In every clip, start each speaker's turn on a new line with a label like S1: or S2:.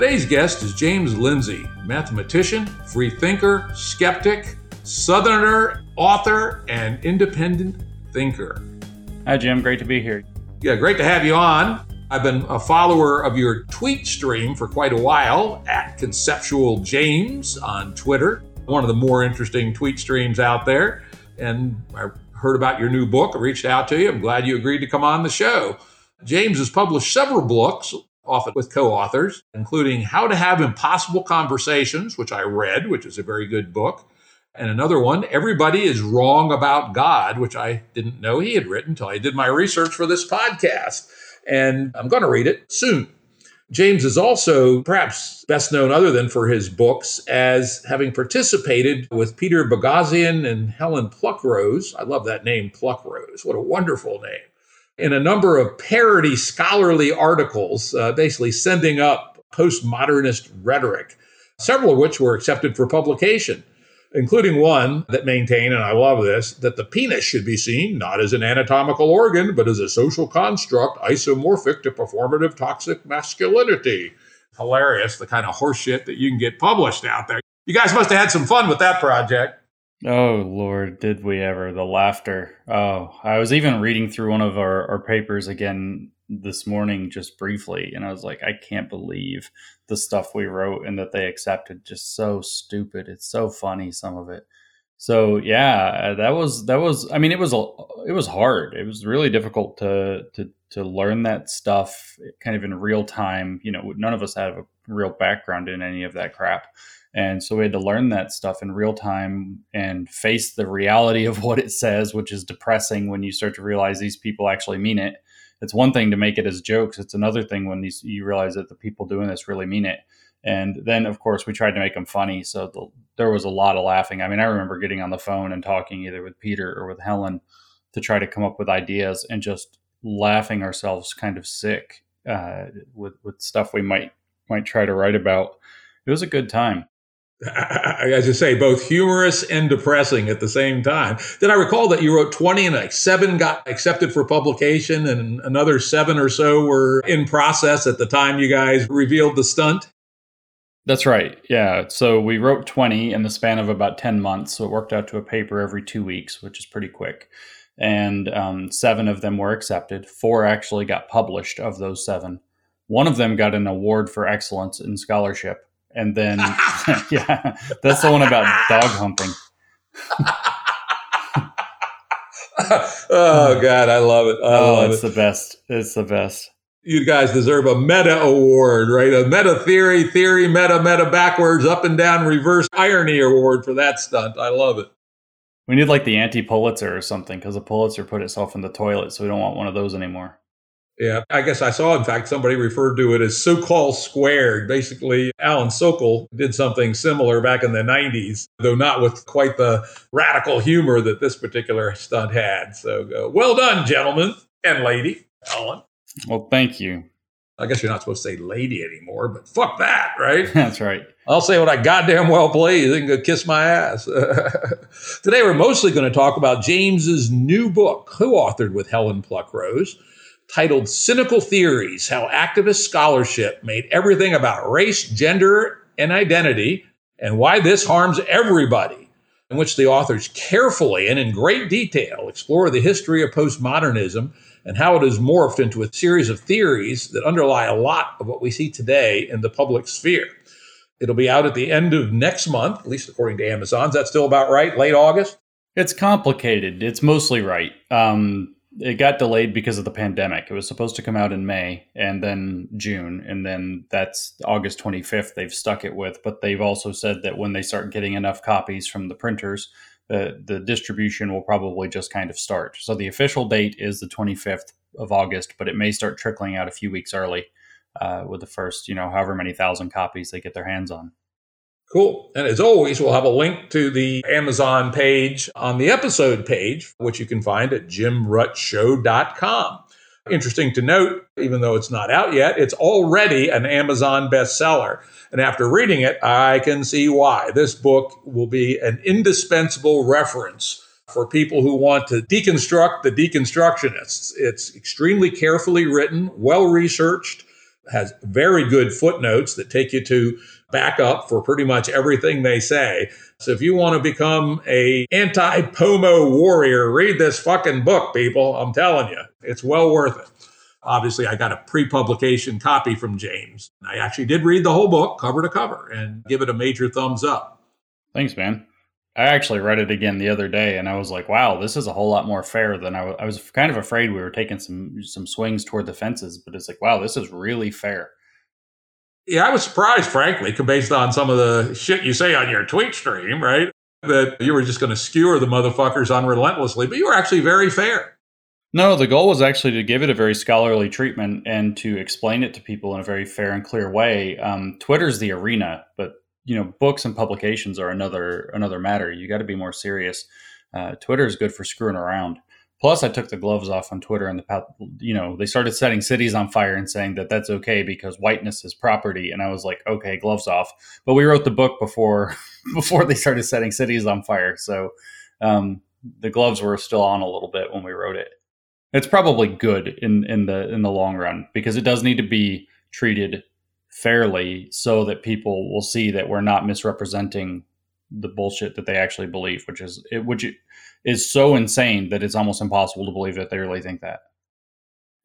S1: Today's guest is James Lindsay, mathematician, free thinker, skeptic, southerner, author, and independent thinker.
S2: Hi, Jim. Great to be here.
S1: Yeah, great to have you on. I've been a follower of your tweet stream for quite a while at Conceptual James on Twitter, one of the more interesting tweet streams out there. And I heard about your new book. I reached out to you. I'm glad you agreed to come on the show. James has published several books, often with co authors, including How to Have Impossible Conversations, which I read, which is a very good book. And another one, Everybody is Wrong About God, which I didn't know he had written until I did my research for this podcast and I'm going to read it soon. James is also perhaps best known, other than for his books, as having participated with Peter Boghossian and Helen Pluckrose. I love that name, Pluckrose. What a wonderful name. In a number of parody scholarly articles, uh, basically sending up postmodernist rhetoric, several of which were accepted for publication including one that maintained, and I love this, that the penis should be seen not as an anatomical organ, but as a social construct isomorphic to performative toxic masculinity. Hilarious, the kind of horseshit that you can get published out there. You guys must have had some fun with that project.
S2: Oh Lord, did we ever? The laughter. Oh, I was even reading through one of our, our papers again this morning just briefly and i was like i can't believe the stuff we wrote and that they accepted. Just so stupid. It's so funny some of it. So yeah uh, that was that was i mean it was it was hard. It was really difficult to to to learn that stuff kind of in real time. You know none of us have a real background in any of that crap and so we had to learn that stuff in real time and face the reality of what it says which is depressing when you start to realize these people actually mean it it's one thing to make it as jokes. It's another thing when these you realize that the people doing this really mean it. And then, of course, we tried to make them funny. So the, there was a lot of laughing. I mean, I remember getting on the phone and talking either with Peter or with Helen to try to come up with ideas and just laughing ourselves kind of sick uh, with with stuff we might might try to write about. It was a good time.
S1: As you say, both humorous and depressing at the same time. Then I recall that you wrote 20 and like seven got accepted for publication and another seven or so were in process at the time you guys revealed the stunt.
S2: That's right. Yeah. So we wrote 20 in the span of about 10 months. So it worked out to a paper every two weeks, which is pretty quick. And um, seven of them were accepted. Four actually got published of those seven. One of them got an award for excellence in scholarship and then yeah, that's the one about dog humping.
S1: oh God, I love it. I
S2: oh,
S1: love
S2: it's it. the best. It's the best.
S1: You guys deserve a meta award, right? A meta theory, theory, meta, meta, backwards, up and down, reverse irony award for that stunt. I love it.
S2: We need like the anti Pulitzer or something because the Pulitzer put itself in the toilet, so we don't want one of those anymore.
S1: Yeah, I guess I saw, in fact, somebody referred to it as Sokal squared. Basically, Alan Sokal did something similar back in the 90s, though not with quite the radical humor that this particular stunt had. So uh, well done, gentlemen and lady, Helen.
S2: Well, thank you.
S1: I guess you're not supposed to say lady anymore, but fuck that, right?
S2: That's right.
S1: I'll say what I goddamn well please and go kiss my ass. Today, we're mostly going to talk about James's new book, co-authored with Helen Pluckrose titled Cynical Theories How Activist Scholarship Made Everything About Race, Gender, and Identity, and Why This Harms Everybody, in which the authors carefully and in great detail explore the history of postmodernism and how it has morphed into a series of theories that underlie a lot of what we see today in the public sphere. It'll be out at the end of next month, at least according to Amazon. Is that still about right? Late August?
S2: It's complicated. It's mostly right. Um, it got delayed because of the pandemic. It was supposed to come out in May and then June, and then that's August 25th. They've stuck it with, but they've also said that when they start getting enough copies from the printers, the the distribution will probably just kind of start. So the official date is the 25th of August, but it may start trickling out a few weeks early. uh, with the first, you know, however many thousand copies they get their hands on.
S1: Cool. And as always, we'll have a link to the Amazon page on the episode page, which you can find at jimruttshow.com. Interesting to note, even though it's not out yet, it's already an Amazon bestseller. And after reading it, I can see why. This book will be an indispensable reference for people who want to deconstruct the deconstructionists. It's extremely carefully written, well researched, has very good footnotes that take you to back up for pretty much everything they say. So if you want to become a anti-pomo warrior, read this fucking book, people. I'm telling you, it's well worth it. Obviously, I got a pre-publication copy from James. I actually did read the whole book cover to cover and give it a major thumbs up.
S2: Thanks, man. I actually read it again the other day, and I was like, "Wow, this is a whole lot more fair than I was." Kind of afraid we were taking some some swings toward the fences, but it's like, "Wow, this is really fair."
S1: Yeah, I was surprised, frankly, based on some of the shit you say on your tweet stream, right? That you were just going to skewer the motherfuckers unrelentlessly, but you were actually very fair.
S2: No, the goal was actually to give it a very scholarly treatment and to explain it to people in a very fair and clear way. Um, Twitter's the arena, but you know books and publications are another another matter you got to be more serious uh, twitter is good for screwing around plus i took the gloves off on twitter and the you know they started setting cities on fire and saying that that's okay because whiteness is property. And i was like okay gloves off. But we wrote the book before before they started setting cities on fire. So um, the gloves were still on a little bit when we wrote it. It's probably good in in the in the long run because it does need to be treated fairly so that people will see that we're not misrepresenting the bullshit that they actually believe, which is it, which is so insane that it's almost impossible to believe that they really think that.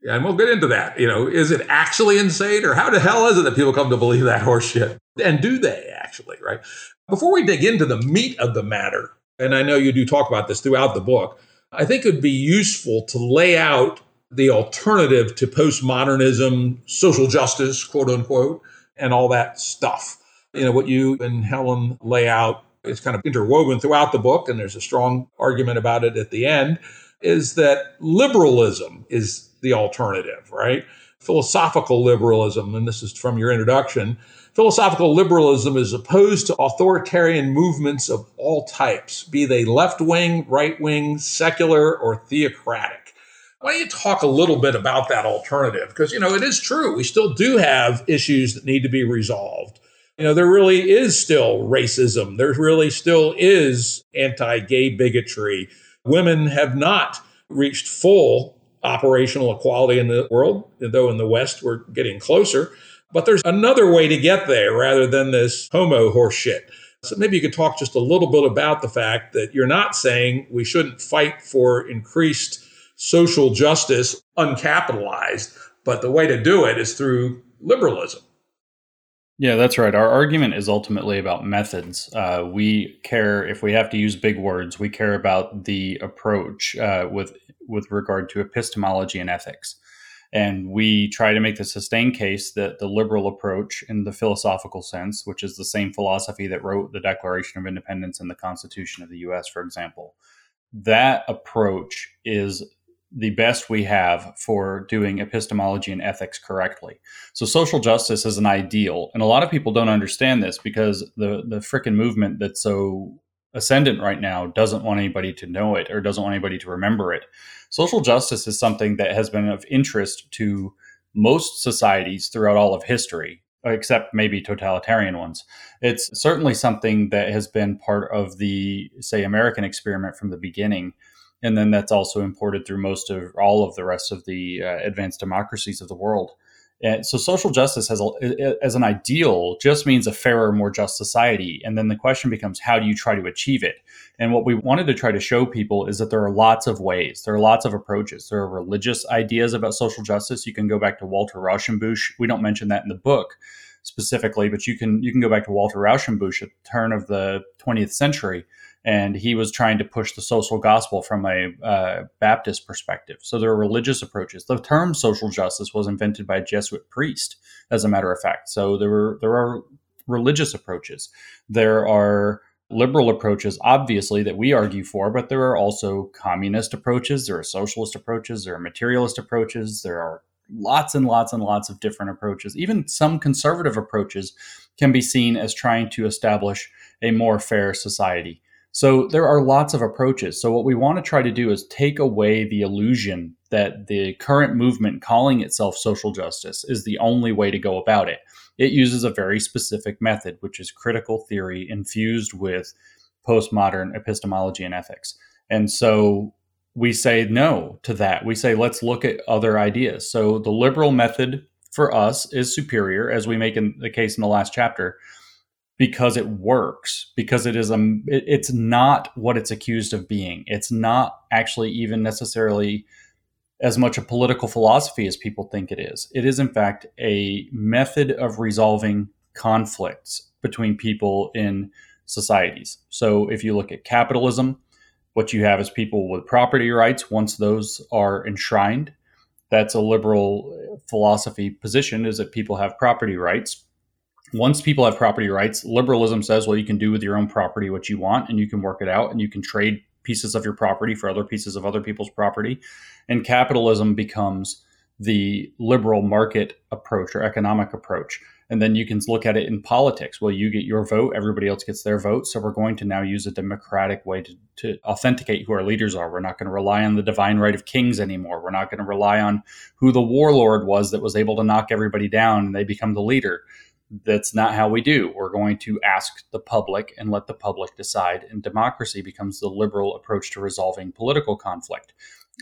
S1: Yeah, and we'll get into that. You know, is it actually insane, or how the hell is it that people come to believe that horseshit? And do they actually? Right. Before we dig into the meat of the matter, and I know you do talk about this throughout the book, I think it would be useful to lay out the alternative to postmodernism, social justice, quote unquote, and all that stuff. You know, what you and Helen lay out is kind of interwoven throughout the book, and there's a strong argument about it at the end, is that liberalism is the alternative, right? Philosophical liberalism, and this is from your introduction. Philosophical liberalism is opposed to authoritarian movements of all types, be they left wing, right wing, secular, or theocratic. Why don't you talk a little bit about that alternative? Because, you know, it is true. We still do have issues that need to be resolved. You know, there really is still racism. There really still is anti gay bigotry. Women have not reached full operational equality in the world, though in the West we're getting closer. But there's another way to get there rather than this pomo horse shit. So maybe you could talk just a little bit about the fact that you're not saying we shouldn't fight for increased social justice uncapitalized. But the way to do it is through liberalism.
S2: Yeah, that's right. Our argument is ultimately about methods. Uh, we care if we have to use big words. We care about the approach uh, with with regard to epistemology and ethics, and we try to make the sustained case that the liberal approach, in the philosophical sense, which is the same philosophy that wrote the Declaration of Independence and the Constitution of the U.S., for example, that approach is the best we have for doing epistemology and ethics correctly. So social justice is an ideal, and a lot of people don't understand this because the the frickin' movement that's so ascendant right now doesn't want anybody to know it or doesn't want anybody to remember it. Social justice is something that has been of interest to most societies throughout all of history, except maybe totalitarian ones. It's certainly something that has been part of the, say, American experiment from the beginning and then that's also imported through most of all of the rest of the uh, advanced democracies of the world. And so, social justice as, a, as an ideal just means a fairer, more just society. And then the question becomes, how do you try to achieve it? And what we wanted to try to show people is that there are lots of ways, there are lots of approaches. There are religious ideas about social justice. You can go back to Walter Rauschenbusch. We don't mention that in the book specifically, but you can you can go back to Walter Rauschenbusch at the turn of the 20th century and he was trying to push the social gospel from a uh, Baptist perspective. So there are religious approaches. The term social justice was invented by a Jesuit priest, as a matter of fact. So there were there are religious approaches. There are liberal approaches, obviously, that we argue for, but there are also communist approaches. There are socialist approaches. There are materialist approaches. There are lots and lots and lots of different approaches. Even some conservative approaches can be seen as trying to establish a more fair society. So there are lots of approaches. So what we want to try to do is take away the illusion that the current movement calling itself social justice is the only way to go about it. It uses a very specific method, which is critical theory infused with postmodern epistemology and ethics. And so we say no to that. We say, let's look at other ideas. So the liberal method for us is superior, as we make in the case in the last chapter, because it works, because it is a, it, it's not what it's accused of being. It's not actually even necessarily as much a political philosophy as people think it is. It is, in fact, a method of resolving conflicts between people in societies. So if you look at capitalism, what you have is people with property rights. Once those are enshrined, that's a liberal philosophy position is that people have property rights. Once people have property rights, liberalism says, well, you can do with your own property what you want and you can work it out and you can trade pieces of your property for other pieces of other people's property. And capitalism becomes the liberal market approach or economic approach. And then you can look at it in politics. Well, you get your vote, everybody else gets their vote. So we're going to now use a democratic way to, to authenticate who our leaders are. We're not going to rely on the divine right of kings anymore. We're not going to rely on who the warlord was that was able to knock everybody down and they become the leader. That's not how we do. We're going to ask the public and let the public decide. And democracy becomes the liberal approach to resolving political conflict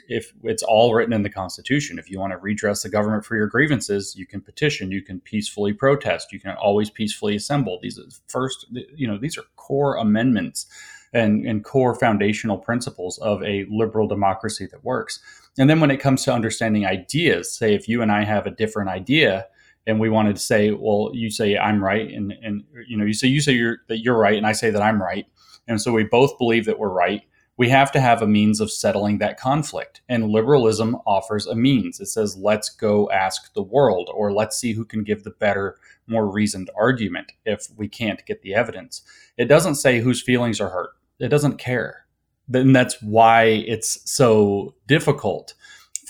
S2: if it's all written in the Constitution, if you want to redress the government for your grievances, you can petition, you can peacefully protest, you can always peacefully assemble. These are first, you know, these are core amendments and, and core foundational principles of a liberal democracy that works. And then when it comes to understanding ideas, say if you and I have a different idea, and we wanted to say, well, you say I'm right, and and you know, you say you say you're that you're right, and I say that I'm right, and so we both believe that we're right we have to have a means of settling that conflict. And liberalism offers a means. It says, let's go ask the world, or let's see who can give the better, more reasoned argument if we can't get the evidence. It doesn't say whose feelings are hurt, it doesn't care. Then that's why it's so difficult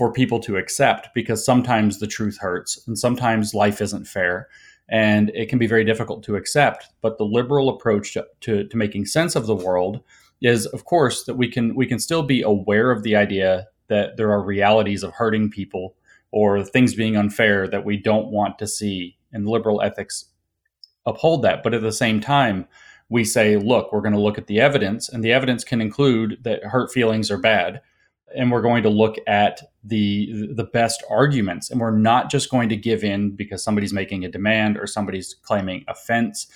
S2: for people to accept because sometimes the truth hurts and sometimes life isn't fair and it can be very difficult to accept. But the liberal approach to, to, to making sense of the world is of course that we can we can still be aware of the idea that there are realities of hurting people or things being unfair that we don't want to see and liberal ethics uphold that but at the same time we say look we're going to look at the evidence and the evidence can include that hurt feelings are bad and we're going to look at the the best arguments and we're not just going to give in because somebody's making a demand or somebody's claiming offense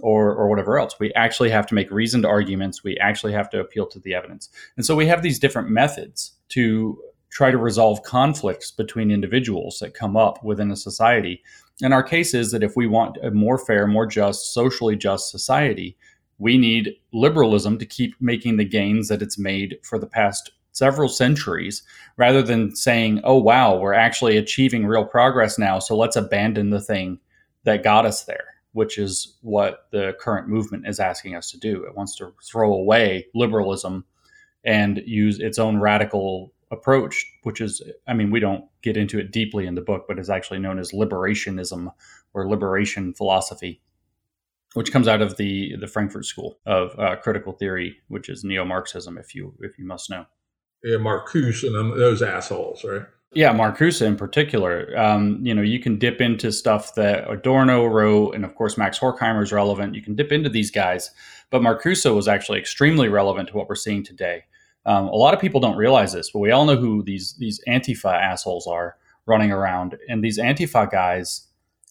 S2: or or whatever else. We actually have to make reasoned arguments. We actually have to appeal to the evidence. And so we have these different methods to try to resolve conflicts between individuals that come up within a society. And our case is that if we want a more fair, more just, socially just society, we need liberalism to keep making the gains that it's made for the past several centuries rather than saying, oh, wow, we're actually achieving real progress now. So let's abandon the thing that got us there which is what the current movement is asking us to do. It wants to throw away liberalism and use its own radical approach, which is, I mean, we don't get into it deeply in the book, but is actually known as liberationism or liberation philosophy, which comes out of the the Frankfurt School of uh, Critical Theory, which is neo-Marxism, if you if you must know.
S1: Yeah, Marcuse and those assholes, right?
S2: Yeah, Marcuse in particular. Um, you know, you can dip into stuff that Adorno wrote, and of course Max Horkheimer is relevant. You can dip into these guys, but Marcuse was actually extremely relevant to what we're seeing today. Um, a lot of people don't realize this, but we all know who these these Antifa assholes are running around, and these Antifa guys.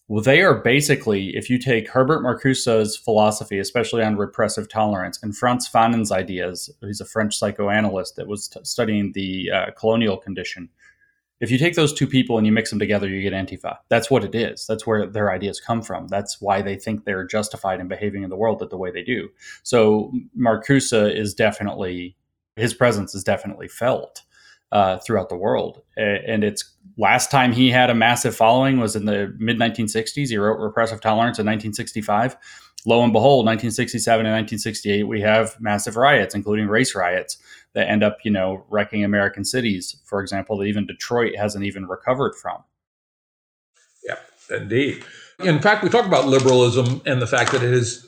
S2: Well, they are basically, if you take Herbert Marcuse's philosophy, especially on repressive tolerance, and Frantz Fanon's ideas, he's a French psychoanalyst that was t- studying the uh, colonial condition if you take those two people and you mix them together, you get Antifa. That's what it is. That's where their ideas come from. That's why they think they're justified in behaving in the world the way they do. So Marcuse is definitely his presence is definitely felt uh, throughout the world. And it's last time he had a massive following was in the mid 1960s. He wrote Repressive Tolerance in 1965 lo and behold, 1967 and 1968, we have massive riots, including race riots that end up, you know, wrecking American cities. For example, that even Detroit hasn't even recovered from.
S1: Yeah, indeed. In fact, we talk about liberalism and the fact that it has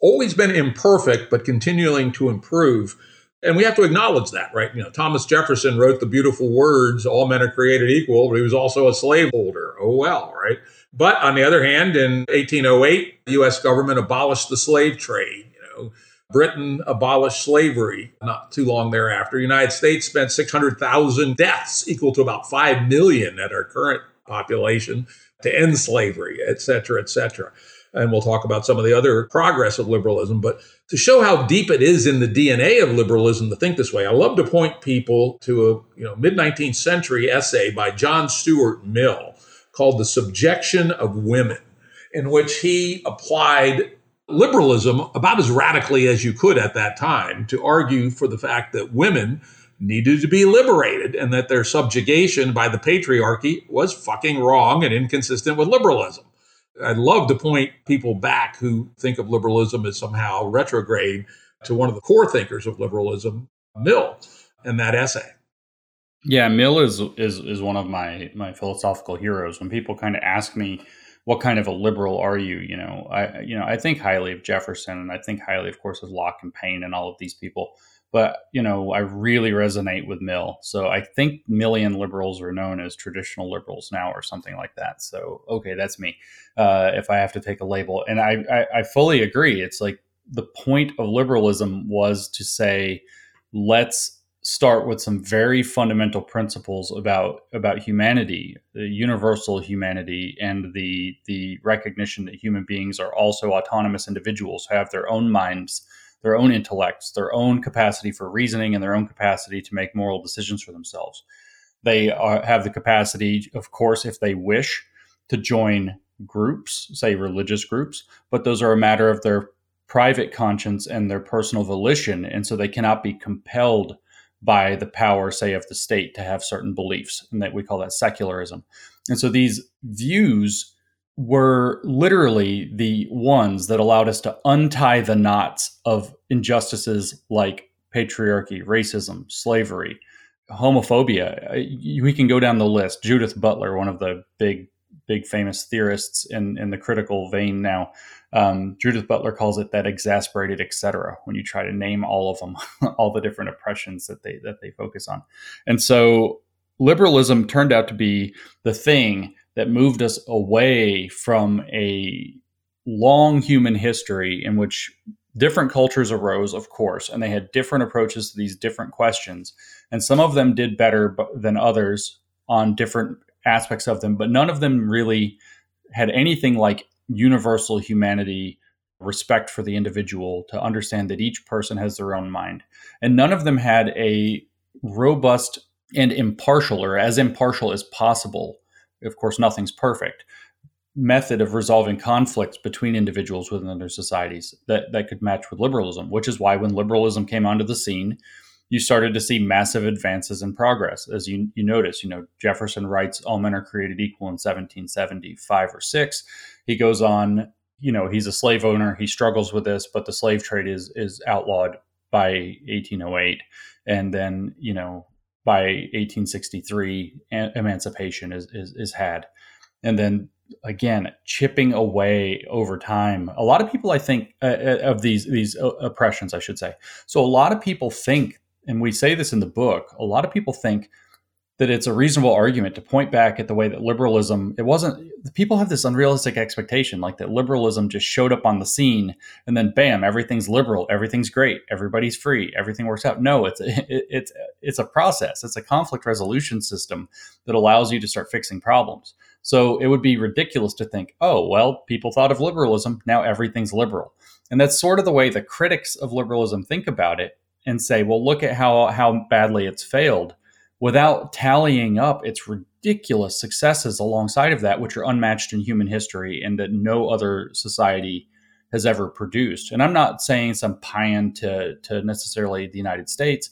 S1: always been imperfect, but continuing to improve. And we have to acknowledge that, right? You know, Thomas Jefferson wrote the beautiful words, all men are created equal, but he was also a slaveholder. Oh, well, right? But on the other hand, in 1808, the U.S. government abolished the slave trade. You know, Britain abolished slavery not too long thereafter. The United States spent 600,000 deaths, equal to about 5 million at our current population, to end slavery, et cetera, et cetera. And we'll talk about some of the other progress of liberalism. But to show how deep it is in the DNA of liberalism to think this way, I love to point people to a you know mid 19th century essay by John Stuart Mill called The Subjection of Women, in which he applied liberalism about as radically as you could at that time to argue for the fact that women needed to be liberated and that their subjugation by the patriarchy was fucking wrong and inconsistent with liberalism. I'd love to point people back who think of liberalism as somehow retrograde to one of the core thinkers of liberalism, Mill, in that essay.
S2: Yeah, Mill is is is one of my my philosophical heroes. When people kind of ask me what kind of a liberal are you? You know, I you know I think highly of Jefferson, and I think highly, of course, of Locke and Paine and all of these people. But you know, I really resonate with Mill. So I think Millian liberals are known as traditional liberals now, or something like that. So okay, that's me. Uh, if I have to take a label, and I, I I fully agree. It's like the point of liberalism was to say, let's start with some very fundamental principles about about humanity, the universal humanity, and the the recognition that human beings are also autonomous individuals who have their own minds, their own intellects, their own capacity for reasoning, and their own capacity to make moral decisions for themselves. They are, have the capacity, of course, if they wish, to join groups, say religious groups, but those are a matter of their private conscience and their personal volition, and so they cannot be compelled by the power, say, of the state to have certain beliefs, and that we call that secularism. And so these views were literally the ones that allowed us to untie the knots of injustices like patriarchy, racism, slavery, homophobia. We can go down the list. Judith Butler, one of the big, big famous theorists in, in the critical vein now, um, Judith Butler calls it that exasperated etc. When you try to name all of them, all the different oppressions that they that they focus on, and so liberalism turned out to be the thing that moved us away from a long human history in which different cultures arose, of course, and they had different approaches to these different questions, and some of them did better than others on different aspects of them, but none of them really had anything like universal humanity, respect for the individual, to understand that each person has their own mind. And none of them had a robust and impartial, or as impartial as possible, of course, nothing's perfect, method of resolving conflicts between individuals within their societies that, that could match with liberalism, which is why when liberalism came onto the scene, you started to see massive advances in progress. As you, you notice, you know, Jefferson writes all men are created equal in 1775 or 6. He goes on, you know, he's a slave owner. He struggles with this, but the slave trade is is outlawed by 1808. And then, you know, by 1863, emancipation is, is, is had. And then again chipping away over time a lot of people i think uh, uh of these these uh, oppressions i should say so a lot of people think and we say this in the book, a lot of people think that it's a reasonable argument to point back at the way that liberalism it wasn't people have this unrealistic expectation like that liberalism just showed up on the scene and then bam everything's liberal everything's great everybody's free everything works out. No it's it, it's it's a process it's a conflict resolution system that allows you to start fixing problems. So it would be ridiculous to think oh well people thought of liberalism now everything's liberal. And that's sort of the way the critics of liberalism think about it and say, well, look at how how badly it's failed, without tallying up its ridiculous successes alongside of that, which are unmatched in human history and that no other society has ever produced. And I'm not saying some paean to to necessarily the United States.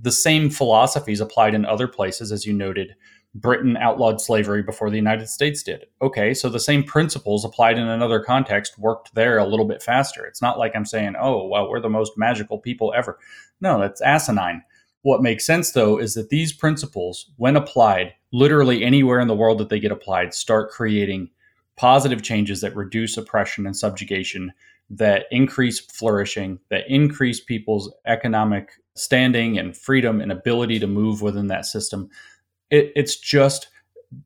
S2: The same philosophies applied in other places, as you noted, Britain outlawed slavery before the United States did. Okay, so the same principles applied in another context worked there a little bit faster. It's not like I'm saying, oh, well, we're the most magical people ever. No, that's asinine. What makes sense, though, is that these principles, when applied literally anywhere in the world that they get applied, start creating positive changes that reduce oppression and subjugation, that increase flourishing, that increase people's economic standing and freedom and ability to move within that system. It, it's just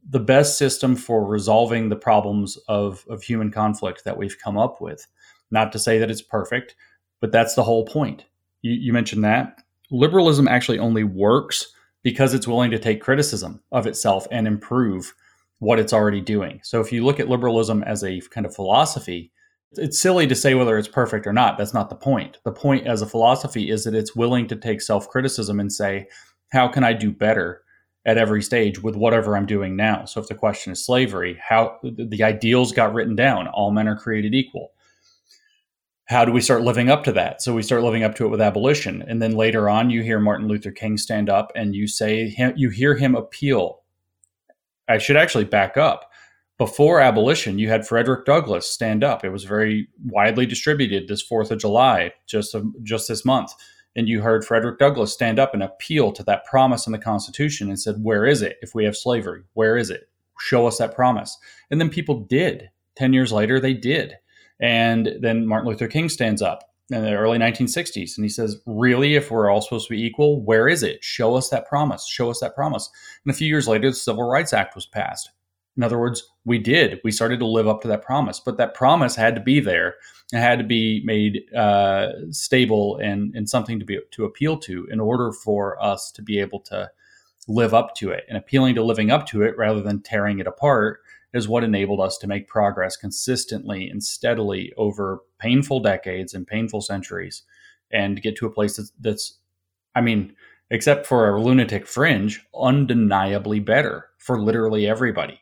S2: the best system for resolving the problems of, of human conflict that we've come up with. Not to say that it's perfect, but that's the whole point. You, you mentioned that. Liberalism actually only works because it's willing to take criticism of itself and improve what it's already doing. So if you look at liberalism as a kind of philosophy, it's silly to say whether it's perfect or not. That's not the point. The point as a philosophy is that it's willing to take self criticism and say, how can I do better at every stage with whatever I'm doing now? So if the question is slavery, how the ideals got written down, all men are created equal. How do we start living up to that? So we start living up to it with abolition. And then later on, you hear Martin Luther King stand up and you say, you hear him appeal. I should actually back up before abolition, you had Frederick Douglass stand up. It was very widely distributed this Fourth of July, just just this month, and you heard Frederick Douglass stand up and appeal to that promise in the Constitution and said, "Where is it? If we have slavery, where is it? Show us that promise." And then people did. Ten years later, they did, and then Martin Luther King stands up in the early 1960s and he says really if we're all supposed to be equal where is it show us that promise show us that promise and a few years later the civil rights act was passed in other words, we did. We started to live up to that promise, but that promise had to be there. It had to be made uh, stable and, and something to be to appeal to in order for us to be able to live up to it. And appealing to living up to it rather than tearing it apart is what enabled us to make progress consistently and steadily over painful decades and painful centuries, and get to a place that's, that's I mean, except for a lunatic fringe, undeniably better for literally everybody.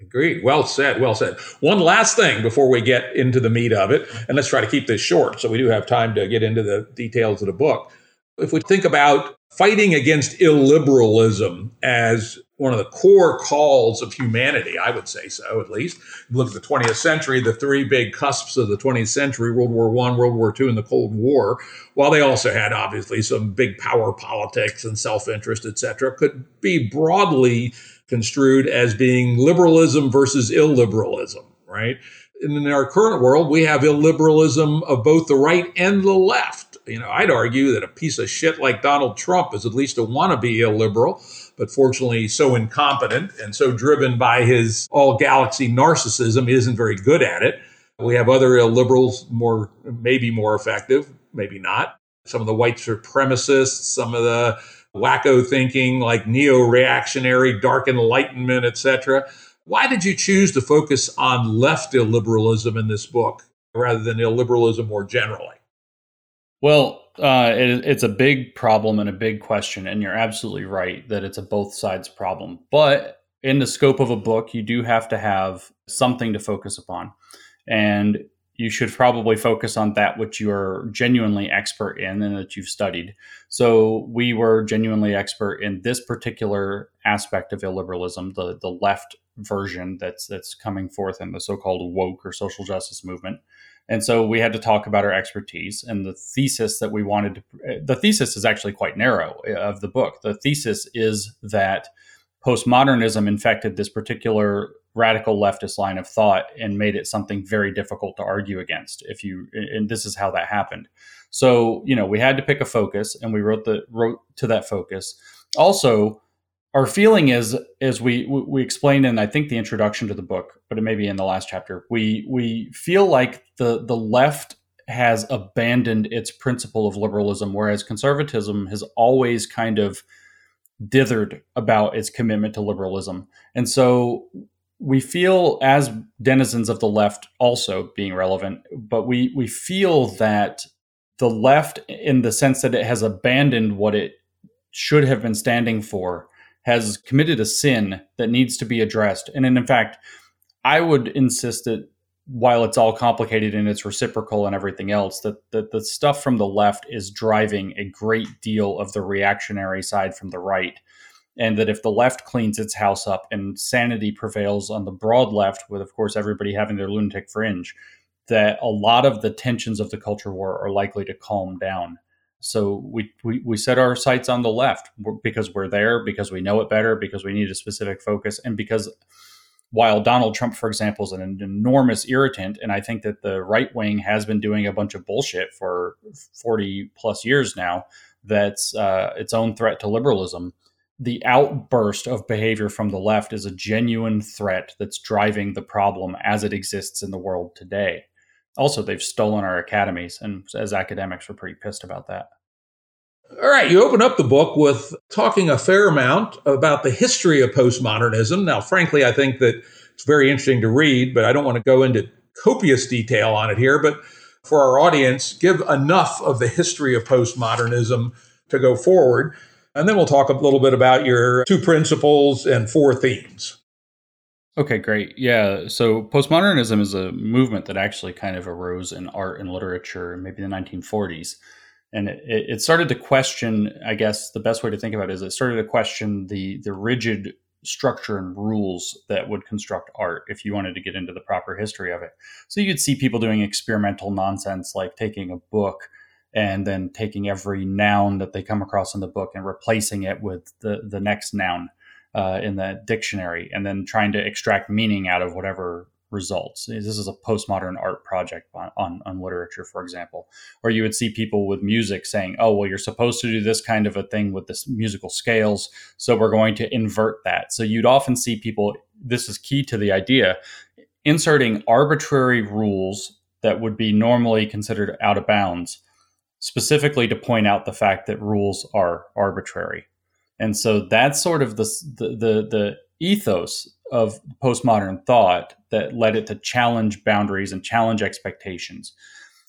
S1: Agreed. Well said. Well said. One last thing before we get into the meat of it, and let's try to keep this short so we do have time to get into the details of the book. If we think about fighting against illiberalism as one of the core calls of humanity, I would say so, at least. Look at the 20th century, the three big cusps of the 20th century, World War I, World War II, and the Cold War, while they also had obviously some big power politics and self-interest, et cetera, could be broadly construed as being liberalism versus illiberalism, right? And in our current world, we have illiberalism of both the right and the left. You know, I'd argue that a piece of shit like Donald Trump is at least a wannabe illiberal, but fortunately so incompetent and so driven by his all galaxy narcissism, he isn't very good at it. We have other liberals, more, maybe more effective, maybe not. Some of the white supremacists, some of the wacko thinking like neo-reactionary, dark enlightenment, etc. Why did you choose to focus on left illiberalism in this book rather than illiberalism more generally?
S2: Well, uh, it, it's a big problem and a big question, and you're absolutely right that it's a both sides problem. But in the scope of a book, you do have to have something to focus upon. And you should probably focus on that which you're genuinely expert in and that you've studied. So we were genuinely expert in this particular aspect of illiberalism, the the left version that's that's coming forth in the so-called woke or social justice movement. And so we had to talk about our expertise and the thesis that we wanted to the thesis is actually quite narrow uh, of the book. The thesis is that postmodernism infected this particular radical leftist line of thought and made it something very difficult to argue against if you and this is how that happened so you know we had to pick a focus and we wrote the wrote to that focus also our feeling is as we we explained in i think the introduction to the book but it may be in the last chapter we we feel like the the left has abandoned its principle of liberalism whereas conservatism has always kind of dithered about its commitment to liberalism. And so we feel as denizens of the left also being relevant, but we we feel that the left, in the sense that it has abandoned what it should have been standing for, has committed a sin that needs to be addressed. And in fact, I would insist that while it's all complicated and it's reciprocal and everything else, that, that the stuff from the left is driving a great deal of the reactionary side from the right and that if the left cleans its house up and sanity prevails on the broad left, with of course everybody having their lunatic fringe, that a lot of the tensions of the culture war are likely to calm down. So we, we, we set our sights on the left because we're there, because we know it better, because we need a specific focus, and because while Donald Trump, for example, is an enormous irritant, and I think that the right wing has been doing a bunch of bullshit for 40 plus years now, that's uh, its own threat to liberalism. The outburst of behavior from the left is a genuine threat that's driving the problem as it exists in the world today. Also, they've stolen our academies, and as academics, we're pretty pissed about that.
S1: All right, you open up the book with talking a fair amount about the history of postmodernism. Now, frankly, I think that it's very interesting to read, but I don't want to go into copious detail on it here. But for our audience, give enough of the history of postmodernism to go forward. And then we'll talk a little bit about your two principles and four themes.
S2: Okay, great. Yeah. So postmodernism is a movement that actually kind of arose in art and literature in maybe the 1940s and it, it started to question i guess the best way to think about it is it started to question the the rigid structure and rules that would construct art if you wanted to get into the proper history of it so you could see people doing experimental nonsense like taking a book and then taking every noun that they come across in the book and replacing it with the the next noun uh, in the dictionary and then trying to extract meaning out of whatever results. This is a postmodern art project on, on, on, literature, for example, or you would see people with music saying, oh, well, you're supposed to do this kind of a thing with this musical scales. So we're going to invert that. So you'd often see people, this is key to the idea, inserting arbitrary rules that would be normally considered out of bounds, specifically to point out the fact that rules are arbitrary. And so that's sort of the, the, the, the ethos of postmodern thought that led it to challenge boundaries and challenge expectations.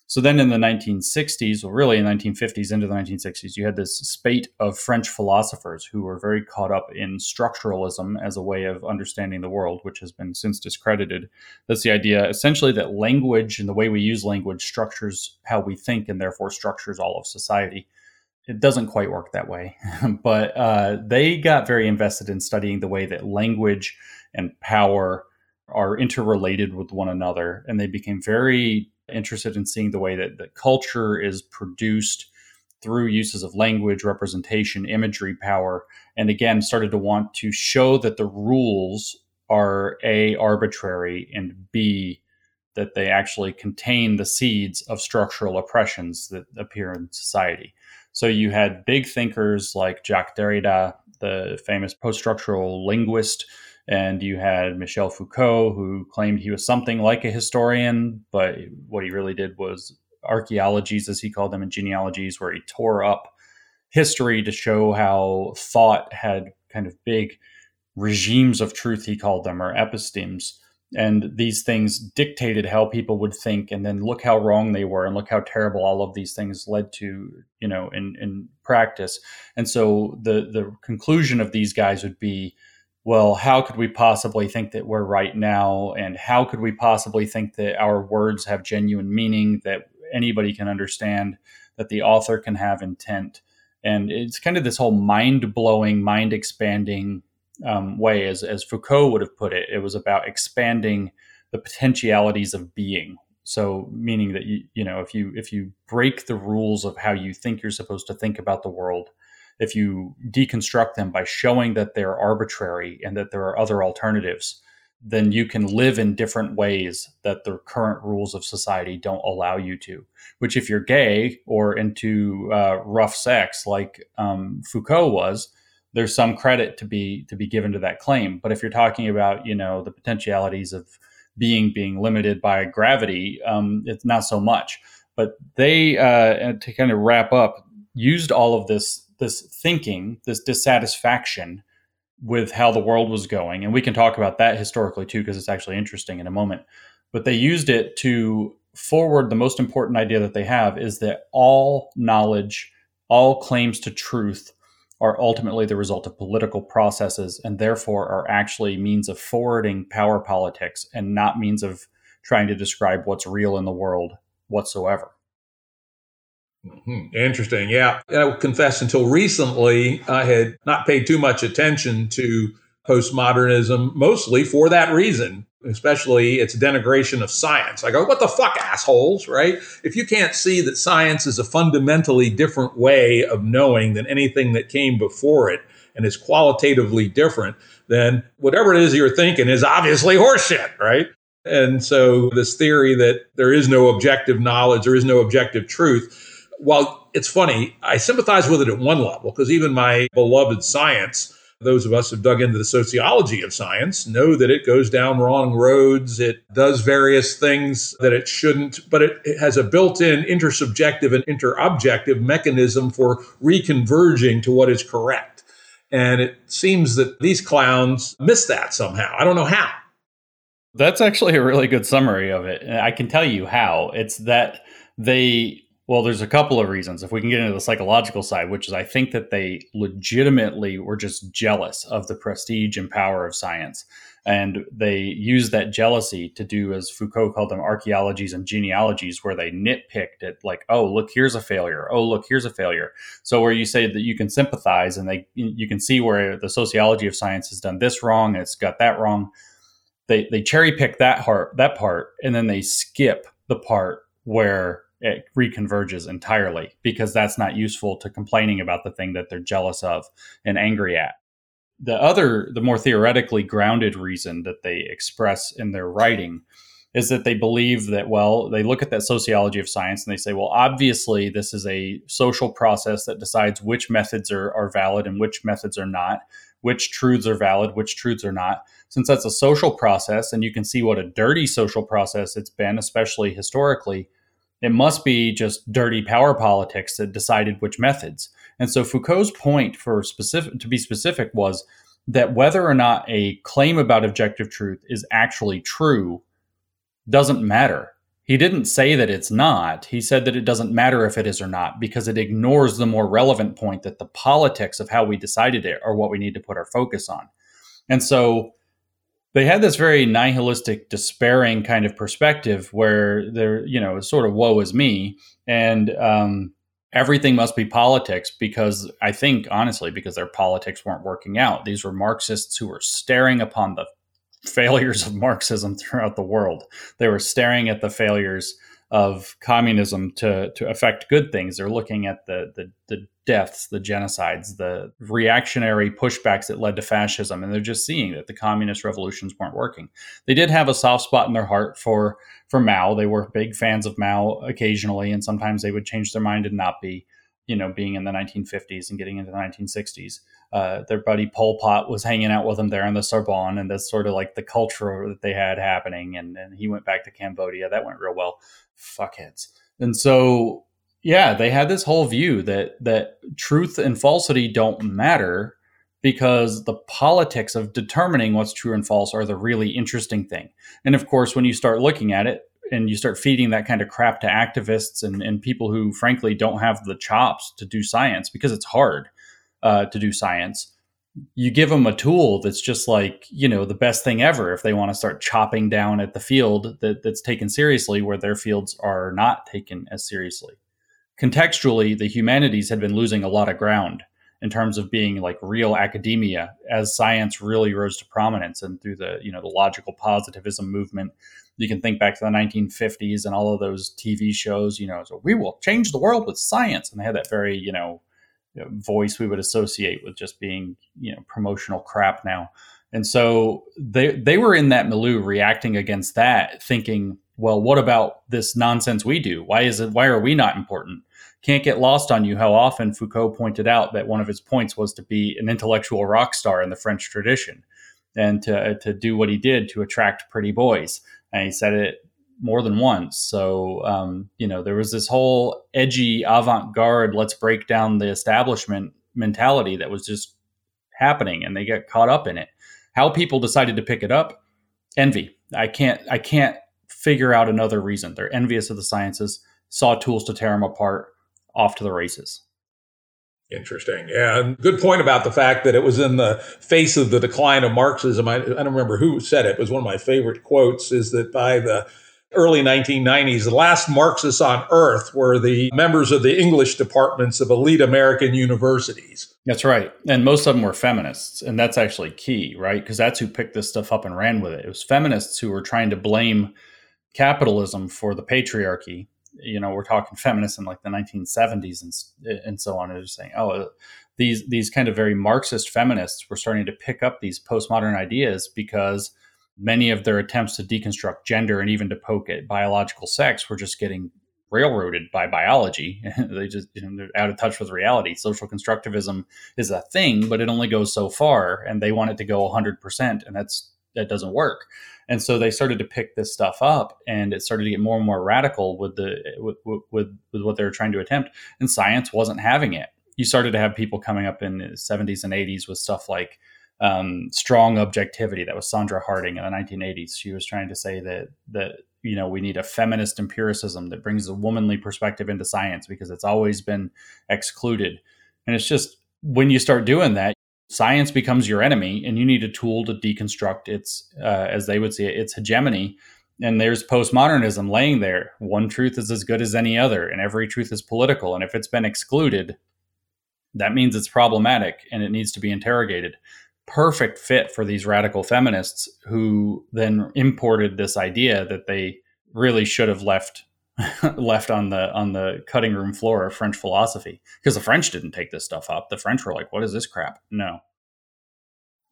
S2: So then in the 1960s, or really in the 1950s into the 1960s, you had this spate of French philosophers who were very caught up in structuralism as a way of understanding the world, which has been since discredited. That's the idea essentially that language and the way we use language structures how we think and therefore structures all of society it doesn't quite work that way. but uh, they got very invested in studying the way that language and power are interrelated with one another. And they became very interested in seeing the way that, that culture is produced through uses of language, representation, imagery, power. And again, started to want to show that the rules are A, arbitrary, and B, that they actually contain the seeds of structural oppressions that appear in society. So you had big thinkers like Jacques Derrida, the famous post structural linguist, and you had Michel Foucault, who claimed he was something like a historian, but what he really did was archaeologies, as he called them, and genealogies, where he tore up history to show how thought had kind of big regimes of truth, he called them, or epistemes and these things dictated how people would think and then look how wrong they were and look how terrible all of these things led to you know in in practice. And so the the conclusion of these guys would be well how could we possibly think that we're right now? And how could we possibly think that our words have genuine meaning that anybody can understand that the author can have intent? And it's kind of this whole mind-blowing mind-expanding um, way, as, as Foucault would have put it. It was about expanding the potentialities of being. So, meaning that you you know if you if you break the rules of how you think you're supposed to think about the world, if you deconstruct them by showing that they're arbitrary and that there are other alternatives, then you can live in different ways that the current rules of society don't allow you to. Which, if you're gay or into uh, rough sex, like um, Foucault was, there's some credit to be to be given to that claim. But if you're talking about you know the potentialities of being being limited by gravity, um, it's not so much. But they uh, to kind of wrap up used all of this this thinking, this dissatisfaction with how the world was going, and we can talk about that historically too because it's actually interesting in a moment. But they used it to forward the most important idea that they have is that all knowledge, all claims to truth are ultimately the result of political processes and therefore are actually means of forwarding power politics and not means of trying to describe what's real in the world whatsoever.
S1: Mm-hmm. Interesting. Yeah. I will confess, until recently, I had not paid too much attention to postmodernism, mostly for that reason especially its denigration of science. I go, what the fuck, assholes, right? If you can't see that science is a fundamentally different way of knowing than anything that came before it and is qualitatively different, then whatever it is you're thinking is obviously horseshit, right? And so this theory that there is no objective knowledge, there is no objective truth, while it's funny, I sympathize with it at one level because even my beloved science, those of us who've dug into the sociology of science know that it goes down wrong roads. It does various things that it shouldn't, but it, it has a built in intersubjective and interobjective mechanism for reconverging to what is correct. And it seems that these clowns miss that somehow. I don't know how.
S2: That's actually a really good summary of it. I can tell you how. It's that they well, there's a couple of reasons. If we can get into the psychological side, which is I think that they legitimately were just jealous of the prestige and power of science. And they used that jealousy to do, as Foucault called them, archaeologies and genealogies, where they nitpicked it like, oh, look, here's a failure. Oh, look, here's a failure. So where you say that you can sympathize and they you can see where the sociology of science has done this wrong, it's got that wrong. They they cherry pick that part that part and then they skip the part where it reconverges entirely because that's not useful to complaining about the thing that they're jealous of and angry at. The other, the more theoretically grounded reason that they express in their writing is that they believe that, well, they look at that sociology of science and they say, well, obviously, this is a social process that decides which methods are, are valid and which methods are not, which truths are valid, which truths are not. Since that's a social process, and you can see what a dirty social process it's been, especially historically, it must be just dirty power politics that decided which methods. And so Foucault's point for specific to be specific was that whether or not a claim about objective truth is actually true doesn't matter. He didn't say that it's not. He said that it doesn't matter if it is or not because it ignores the more relevant point that the politics of how we decided it are what we need to put our focus on. And so they had this very nihilistic, despairing kind of perspective where they're, you know, sort of woe is me. And um, everything must be politics because I think, honestly, because their politics weren't working out. These were Marxists who were staring upon the failures of Marxism throughout the world. They were staring at the failures of communism to to affect good things. They're looking at the the, the deaths, the genocides, the reactionary pushbacks that led to fascism, and they're just seeing that the communist revolutions weren't working. They did have a soft spot in their heart for for Mao. They were big fans of Mao occasionally, and sometimes they would change their mind and not be. You know, being in the 1950s and getting into the 1960s, uh, their buddy Pol Pot was hanging out with them there in the Sorbonne, and that's sort of like the culture that they had happening. And, and he went back to Cambodia. That went real well fuckheads. And so, yeah, they had this whole view that that truth and falsity don't matter because the politics of determining what's true and false are the really interesting thing. And of course, when you start looking at it and you start feeding that kind of crap to activists and, and people who frankly don't have the chops to do science because it's hard uh, to do science, you give them a tool that's just like you know the best thing ever if they want to start chopping down at the field that, that's taken seriously where their fields are not taken as seriously contextually the humanities had been losing a lot of ground in terms of being like real academia as science really rose to prominence and through the you know the logical positivism movement you can think back to the 1950s and all of those tv shows you know so we will change the world with science and they had that very you know voice we would associate with just being you know promotional crap now. And so they they were in that milieu reacting against that, thinking, well, what about this nonsense we do? Why is it? Why are we not important? Can't get lost on you how often Foucault pointed out that one of his points was to be an intellectual rock star in the French tradition, and to to do what he did to attract pretty boys. And he said it more than once. So, um, you know, there was this whole edgy avant garde, let's break down the establishment mentality that was just happening and they get caught up in it. How people decided to pick it up, envy. I can't, I can't figure out another reason. They're envious of the sciences, saw tools to tear them apart, off to the races.
S1: Interesting. Yeah. And good point about the fact that it was in the face of the decline of Marxism. I, I don't remember who said it. It was one of my favorite quotes is that by the early 1990s, the last Marxists on earth were the members of the English departments of elite American universities.
S2: That's right. And most of them were feminists. And that's actually key, right? Because that's who picked this stuff up and ran with it. It was feminists who were trying to blame capitalism for the patriarchy. You know, we're talking feminists in like the 1970s and, and so on. They're just saying, oh, these these kind of very Marxist feminists were starting to pick up these postmodern ideas because many of their attempts to deconstruct gender and even to poke at biological sex were just getting railroaded by biology. they just you know, they're out of touch with reality. Social constructivism is a thing, but it only goes so far, and they want it to go 100%, and that's that doesn't work. And so they started to pick this stuff up, and it started to get more and more radical with the with with, with what they were trying to attempt. And science wasn't having it. You started to have people coming up in the 70s and 80s with stuff like um, strong objectivity. That was Sandra Harding in the 1980s. She was trying to say that that you know we need a feminist empiricism that brings a womanly perspective into science because it's always been excluded. And it's just when you start doing that, science becomes your enemy, and you need a tool to deconstruct its, uh, as they would say, its hegemony. And there's postmodernism laying there. One truth is as good as any other, and every truth is political. And if it's been excluded, that means it's problematic and it needs to be interrogated perfect fit for these radical feminists who then imported this idea that they really should have left left on the on the cutting room floor of French philosophy because the French didn't take this stuff up. The French were like, "What is this crap?" No.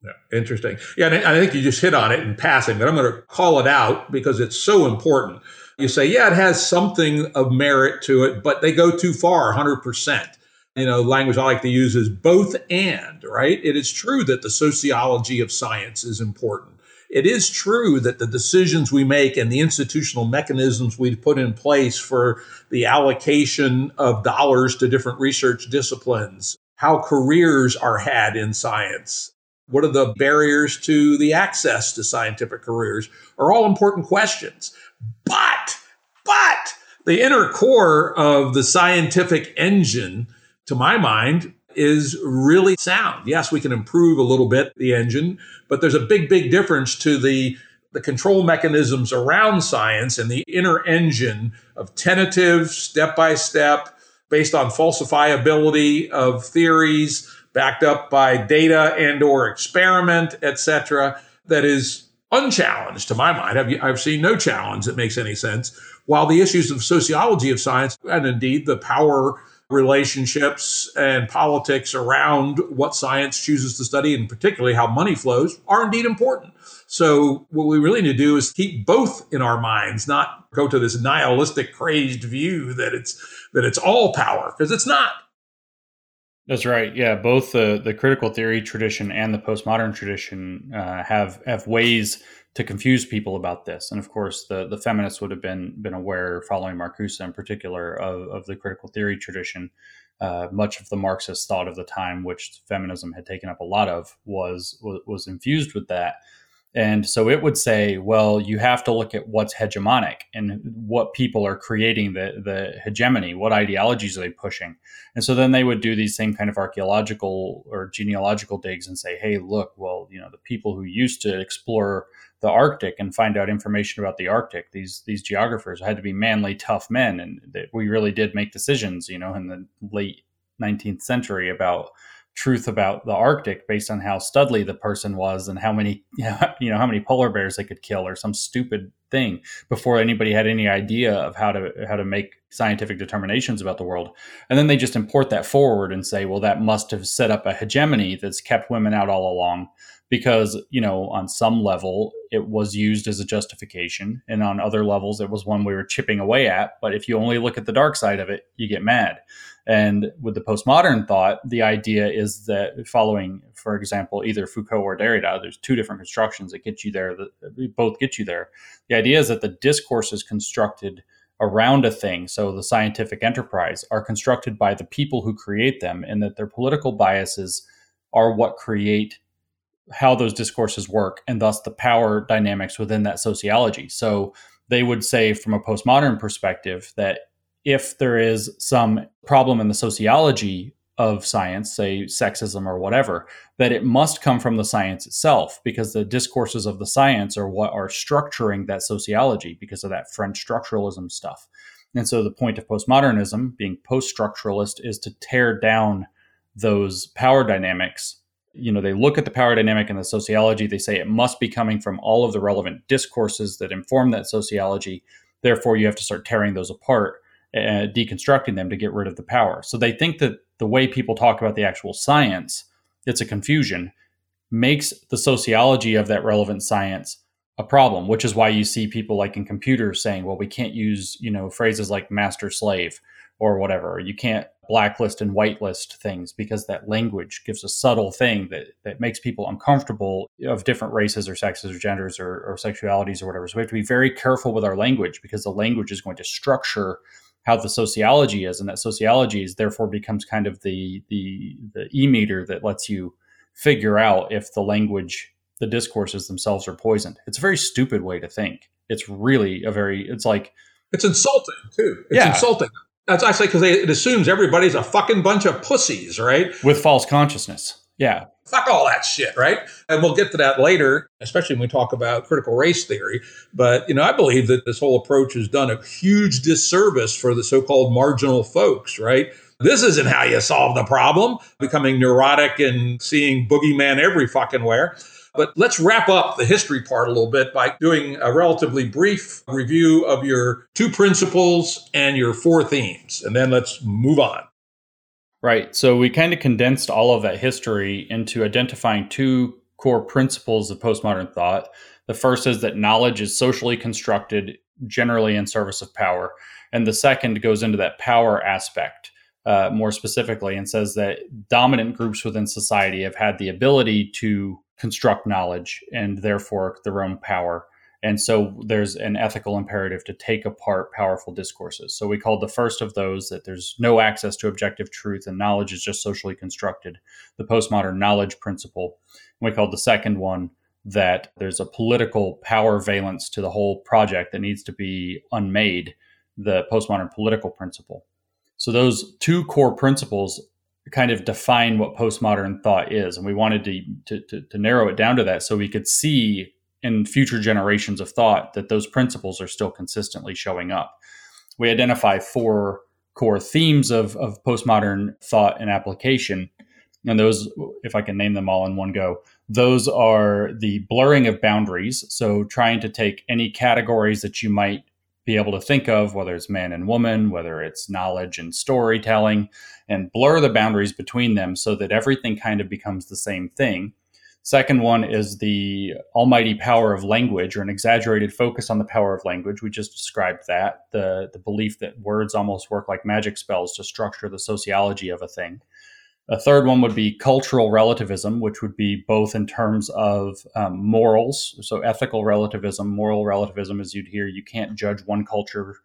S1: Yeah, interesting. Yeah, and I think you just hit on it in passing, but I'm going to call it out because it's so important. You say, yeah, it has something of merit to it, but they go too far, 100% you know, language I like to use is both and, right? It is true that the sociology of science is important. It is true that the decisions we make and the institutional mechanisms we put in place for the allocation of dollars to different research disciplines, how careers are had in science, what are the barriers to the access to scientific careers are all important questions. But, but the inner core of the scientific engine to my mind, is really sound. Yes, we can improve a little bit the engine, but there's a big, big difference to the the control mechanisms around science and the inner engine of tentative, step by step, based on falsifiability of theories, backed up by data and or experiment, etc., that is unchallenged to my mind. I've, I've seen no challenge that makes any sense. While the issues of sociology of science and indeed the power relationships and politics around what science chooses to study and particularly how money flows are indeed important. So what we really need to do is keep both in our minds, not go to this nihilistic crazed view that it's that it's all power because it's not.
S2: That's right. Yeah, both the the critical theory tradition and the postmodern tradition uh, have have ways to confuse people about this. And of course, the, the feminists would have been been aware, following Marcuse in particular, of, of the critical theory tradition. Uh, much of the Marxist thought of the time, which feminism had taken up a lot of, was was, was infused with that. And so it would say, well, you have to look at what's hegemonic and what people are creating the, the hegemony, what ideologies are they pushing. And so then they would do these same kind of archaeological or genealogical digs and say, hey, look, well, you know, the people who used to explore the Arctic and find out information about the Arctic. These these geographers had to be manly, tough men, and we really did make decisions, you know, in the late 19th century about truth about the Arctic based on how studly the person was and how many you know how many polar bears they could kill or some stupid thing before anybody had any idea of how to how to make scientific determinations about the world and then they just import that forward and say well that must have set up a hegemony that's kept women out all along because you know on some level it was used as a justification and on other levels it was one we were chipping away at but if you only look at the dark side of it you get mad. And with the postmodern thought the idea is that following for example either foucault or derrida there's two different constructions that get you there that both get you there. The idea is that the discourse is constructed around a thing so the scientific enterprise are constructed by the people who create them and that their political biases are what create how those discourses work and thus the power dynamics within that sociology. So they would say, from a postmodern perspective, that if there is some problem in the sociology of science, say sexism or whatever, that it must come from the science itself because the discourses of the science are what are structuring that sociology because of that French structuralism stuff. And so the point of postmodernism, being post structuralist, is to tear down those power dynamics you know they look at the power dynamic and the sociology they say it must be coming from all of the relevant discourses that inform that sociology therefore you have to start tearing those apart and deconstructing them to get rid of the power so they think that the way people talk about the actual science, it's a confusion, makes the sociology of that relevant science a problem, which is why you see people like in computers saying, well, we can't use, you know, phrases like master slave or whatever. You can't blacklist and whitelist things because that language gives a subtle thing that, that makes people uncomfortable of different races or sexes or genders or, or sexualities or whatever. So we have to be very careful with our language because the language is going to structure how the sociology is, and that sociology is therefore becomes kind of the the the e meter that lets you figure out if the language the discourses themselves are poisoned. It's a very stupid way to think. It's really a very, it's like,
S1: it's insulting too. It's yeah. insulting. That's I say because it assumes everybody's a fucking bunch of pussies, right?
S2: With false consciousness. Yeah.
S1: Fuck all that shit, right? And we'll get to that later, especially when we talk about critical race theory. But, you know, I believe that this whole approach has done a huge disservice for the so called marginal folks, right? This isn't how you solve the problem, becoming neurotic and seeing boogeyman every fucking where. But let's wrap up the history part a little bit by doing a relatively brief review of your two principles and your four themes. And then let's move on.
S2: Right. So we kind of condensed all of that history into identifying two core principles of postmodern thought. The first is that knowledge is socially constructed, generally in service of power. And the second goes into that power aspect uh, more specifically and says that dominant groups within society have had the ability to construct knowledge and therefore their own power. And so there's an ethical imperative to take apart powerful discourses. So we called the first of those that there's no access to objective truth and knowledge is just socially constructed, the postmodern knowledge principle. And we called the second one that there's a political power valence to the whole project that needs to be unmade, the postmodern political principle. So those two core principles kind of define what postmodern thought is. And we wanted to, to, to, to, narrow it down to that so we could see in future generations of thought that those principles are still consistently showing up. We identify four core themes of, of postmodern thought and application. And those, if I can name them all in one go, those are the blurring of boundaries. So trying to take any categories that you might be able to think of, whether it's man and woman, whether it's knowledge and storytelling, and blur the boundaries between them so that everything kind of becomes the same thing. Second one is the almighty power of language or an exaggerated focus on the power of language. We just described that the, the belief that words almost work like magic spells to structure the sociology of a thing. A third one would be cultural relativism, which would be both in terms of um, morals, so ethical relativism, moral relativism, as you'd hear, you can't judge one culture.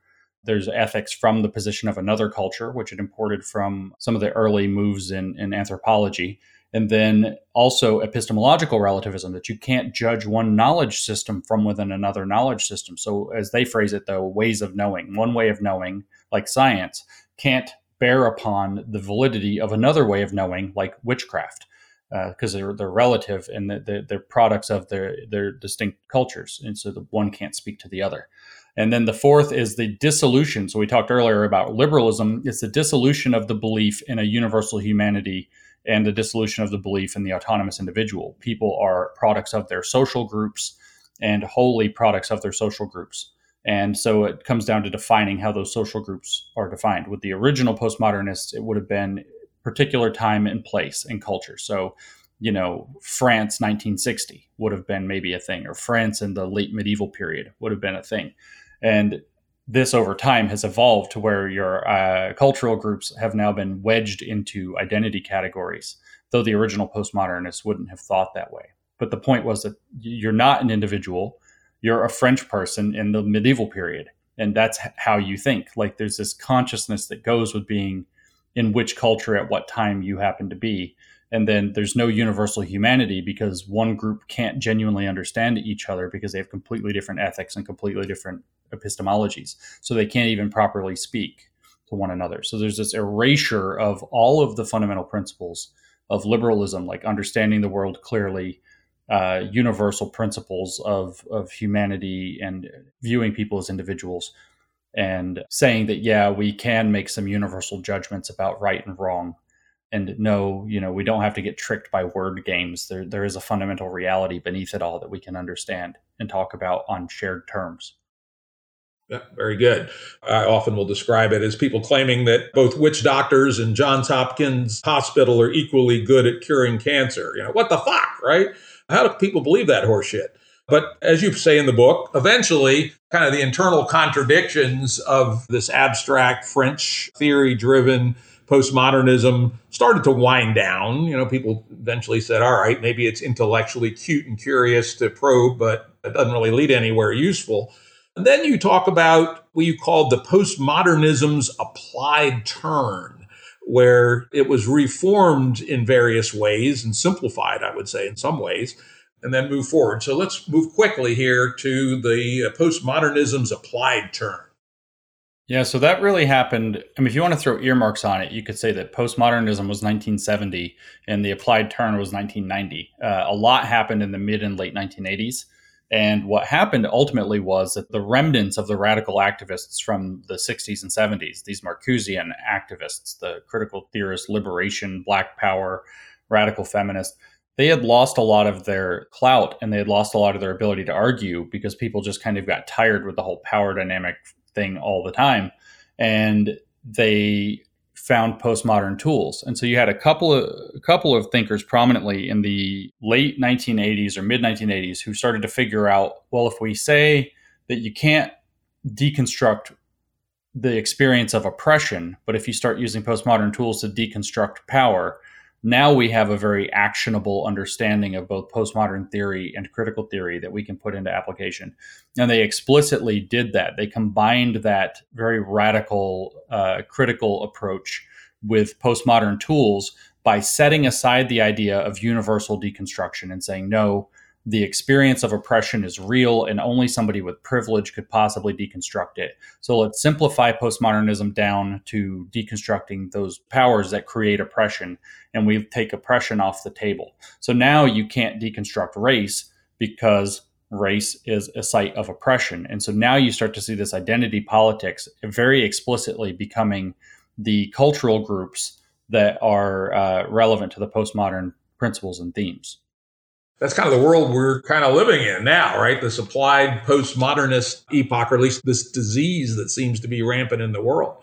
S2: There's ethics from the position of another culture, which it imported from some of the early moves in, in anthropology. And then also epistemological relativism, that you can't judge one knowledge system from within another knowledge system. So, as they phrase it, though, ways of knowing, one way of knowing, like science, can't bear upon the validity of another way of knowing, like witchcraft, because uh, they're they're relative and they're, they're products of their their distinct cultures, and so the one can't speak to the other. And then the fourth is the dissolution. So we talked earlier about liberalism. It's the dissolution of the belief in a universal humanity and the dissolution of the belief in the autonomous individual. People are products of their social groups and wholly products of their social groups. And so it comes down to defining how those social groups are defined. With the original postmodernists, it would have been particular time and place and culture. So, you know, France 1960 would have been maybe a thing, or France in the late medieval period would have been a thing. And this over time has evolved to where your uh, cultural groups have now been wedged into identity categories, though the original postmodernists wouldn't have thought that way. But the point was that you're not an individual you're a French person in the medieval period. And that's how you think. Like there's this consciousness that goes with being in which culture at what time you happen to be. And then there's no universal humanity because one group can't genuinely understand each other because they have completely different ethics and completely different epistemologies. So they can't even properly speak to one another. So there's this erasure of all of the fundamental principles of liberalism, like understanding the world clearly, uh, universal principles of of humanity and viewing people as individuals and saying that yeah we can make some universal judgments about right and wrong and no you know we don't have to get tricked by word games there there is a fundamental reality beneath it all that we can understand and talk about on shared terms
S1: Yeah, very good. I often will describe it as people claiming that both witch doctors and Johns Hopkins Hospital are equally good at curing cancer. You know, what the fuck, right? How do people believe that horseshit? But as you say in the book, eventually, kind of the internal contradictions of this abstract French theory driven postmodernism started to wind down. You know, people eventually said, all right, maybe it's intellectually cute and curious to probe, but it doesn't really lead anywhere useful. And then you talk about what you called the postmodernism's applied turn, where it was reformed in various ways and simplified, I would say, in some ways, and then move forward. So let's move quickly here to the uh, postmodernism's applied turn.
S2: Yeah, so that really happened. I mean, if you want to throw earmarks on it, you could say that postmodernism was 1970 and the applied turn was 1990. Uh, a lot happened in the mid and late 1980s. And what happened ultimately was that the remnants of the radical activists from the 60s and 70s, these Marcusean activists, the critical theorists, liberation, black power, radical feminists, they had lost a lot of their clout and they had lost a lot of their ability to argue because people just kind of got tired with the whole power dynamic thing all the time. And they found postmodern tools. And so you had a couple of a couple of thinkers prominently in the late 1980s or mid 1980s who started to figure out, well, if we say that you can't deconstruct the experience of oppression, but if you start using postmodern tools to deconstruct power, now we have a very actionable understanding of both postmodern theory and critical theory that we can put into application. And they explicitly did that. They combined that very radical uh, critical approach with postmodern tools by setting aside the idea of universal deconstruction and saying, no, the experience of oppression is real and only somebody with privilege could possibly deconstruct it. So let's simplify postmodernism down to deconstructing those powers that create oppression and we take oppression off the table. So now you can't deconstruct race because race is a site of oppression. And so now you start to see this identity politics very explicitly becoming the cultural groups that are uh, relevant to the postmodern principles and themes
S1: that's kind of the world we're kind of living in now, right? This applied postmodernist epoch, or at least this disease that seems to be rampant in the world.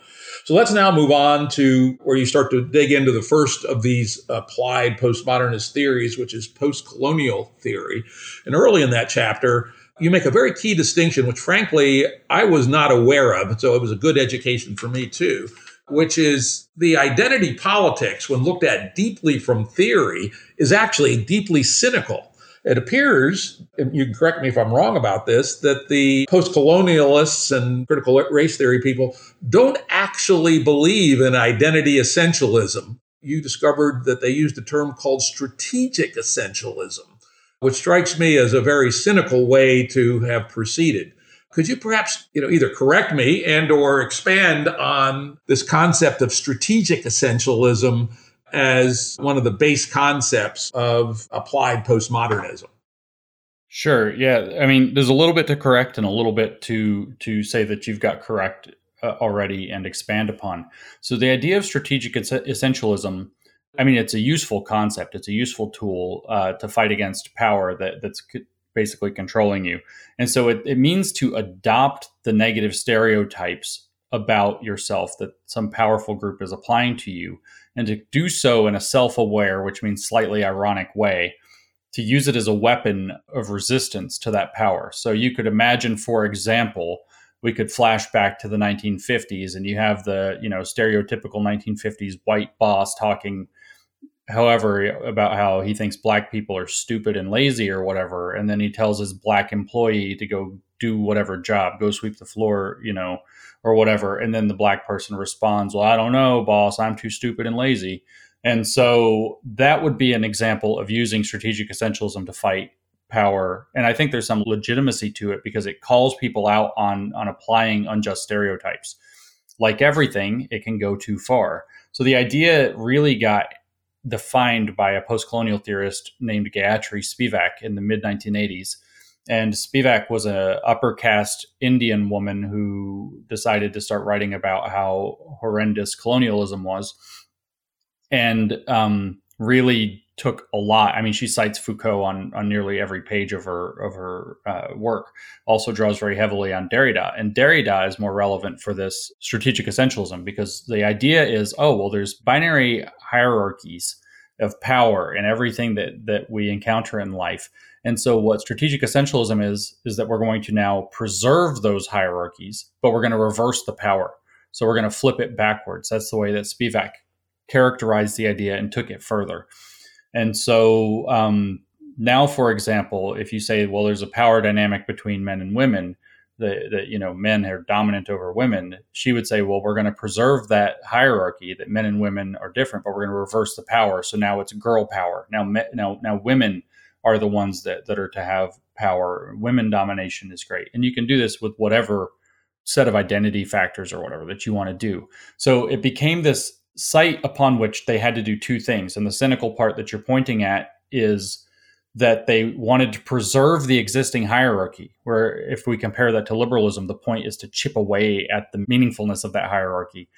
S1: So let's now move on to where you start to dig into the first of these applied postmodernist theories, which is post colonial theory. And early in that chapter, you make a very key distinction, which frankly I was not aware of. So it was a good education for me too which is the identity politics, when looked at deeply from theory, is actually deeply cynical. It appears, and you can correct me if I'm wrong about this, that the post colonialists and critical race theory people don't actually believe in identity essentialism. You discovered that they used a term called strategic essentialism, which strikes me as a very cynical way to have proceeded. Could you perhaps, you know, either correct me and or expand on this concept of strategic essentialism as one of the base concepts of applied postmodernism?
S2: Sure. Yeah. I mean, there's a little bit to correct and a little bit to to say that you've got correct uh, already and expand upon. So the idea of strategic essentialism, I mean, it's a useful concept. It's a useful tool uh, to fight against power that that's basically controlling you. And so it, it means to adopt the negative stereotypes about yourself that some powerful group is applying to you and to do so in a self aware, which means slightly ironic way, to use it as a weapon of resistance to that power. So you could imagine, for example, we could flash back to the 1950s and you have the you know stereotypical 1950s white boss talking however about how he thinks black people are stupid and lazy or whatever and then he tells his black employee to go do whatever job go sweep the floor you know or whatever and then the black person responds well i don't know boss i'm too stupid and lazy. And so that would be an example of using strategic essentialism to fight power and i think there's some legitimacy to it because it calls people out on on applying unjust stereotypes. Like everything it can go too far. So the idea really got defined by a post-colonial theorist named Gayatri Spivak in the mid 1980s. And Spivak was a upper caste Indian woman who decided to start writing about how horrendous colonialism was, and um, really took a lot. I mean, she cites Foucault on on nearly every page of her of her uh, work. Also draws very heavily on Derrida, and Derrida is more relevant for this strategic essentialism because the idea is, oh well, there's binary hierarchies of power and everything that that we encounter in life. And so what strategic essentialism is is that we're going to now preserve those hierarchies, but we're going to reverse the power. So we're going to flip it backwards. That's the way that Spivak characterized the idea and took it further. And so um, now, for example, if you say, well, there's a power dynamic between men and women, that, that you know men are dominant over women she would say well we're going to preserve that hierarchy that men and women are different but we're going to reverse the power. So now it's girl power. Now now now women are the ones that that are to have power. Women domination is great. And you can do this with whatever set of identity factors or whatever that you want to do. So it became this site upon which they had to do two things. And the cynical part that you're pointing at is that they wanted to preserve the existing hierarchy, where if we compare that to liberalism, the point is to chip away at the meaningfulness of that hierarchy.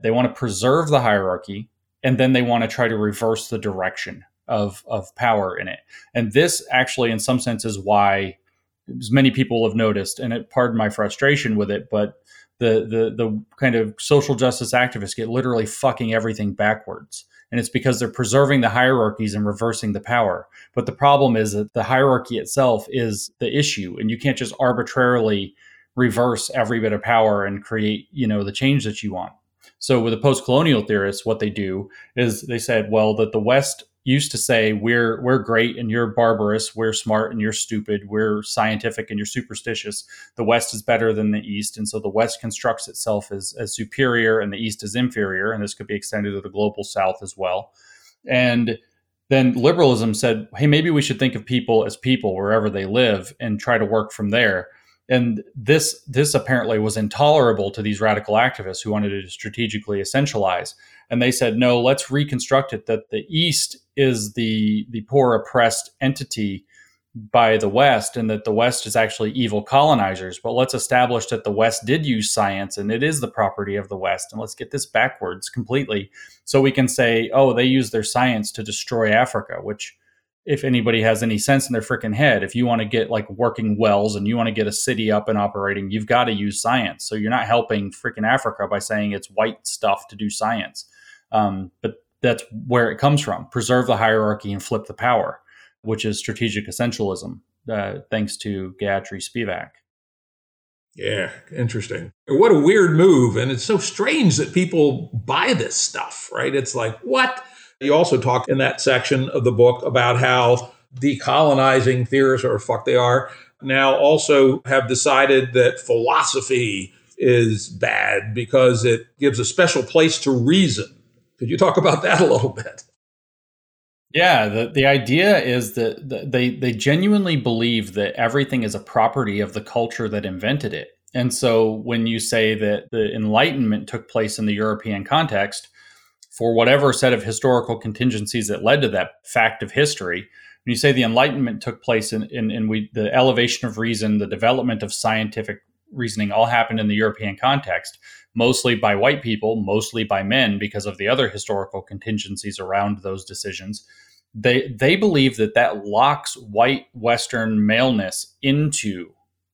S2: They want to preserve the hierarchy, and then they want to try to reverse the direction of, of power in it. And this actually, in some sense, is why as many people have noticed, and it pardon my frustration with it, but the the the kind of social justice activists get literally fucking everything backwards. And it's because they're preserving the hierarchies and reversing the power. But the problem is that the hierarchy itself is the issue and you can't just arbitrarily reverse every bit of power and create you know the change that you want. So with the post-colonial theorists what they do is they said well that the west used to say we're we're great and you're barbarous, we're smart and you're stupid, we're scientific and you're superstitious. The West is better than the East, and so the West constructs itself as, as superior and the East is inferior, and this could be extended to the global South as well. And then liberalism said, hey, maybe we should think of people as people wherever they live and try to work from there. And this this apparently was intolerable to these radical activists who wanted to strategically essentialize. And they said no let's reconstruct it that the east is the the poor oppressed entity by the west and that the west is actually evil colonizers. But let's establish that the west did use science and it is the property of the west. And let's get this backwards completely so we can say oh they use their science to destroy africa which if anybody has any sense in their freaking head, if you want to get like working wells and you want to get a city up and operating, you've got to use science. So you're not helping freaking Africa by saying it's white stuff to do science. Um, but that's where it comes from. Preserve the hierarchy and flip the power, which is strategic essentialism, uh, thanks to Gayatri Spivak.
S1: Yeah, interesting. What a weird move. And it's so strange that people buy this stuff, right? It's like, what? You also talk in that section of the book about how decolonizing theorists, or fuck they are, now also have decided that philosophy is bad because it gives a special place to reason could you talk about that a little bit?
S2: Yeah, the, the idea is that they, they genuinely believe that everything is a property of the culture that invented it. And so when you say that the Enlightenment took place in the European context, for whatever set of historical contingencies that led to that fact of history, when you say the Enlightenment took place in, in, in we, the elevation of reason, the development of scientific reasoning all happened in the European context, mostly by white people, mostly by men, because of the other historical contingencies around those decisions. They they believe that that locks white Western maleness into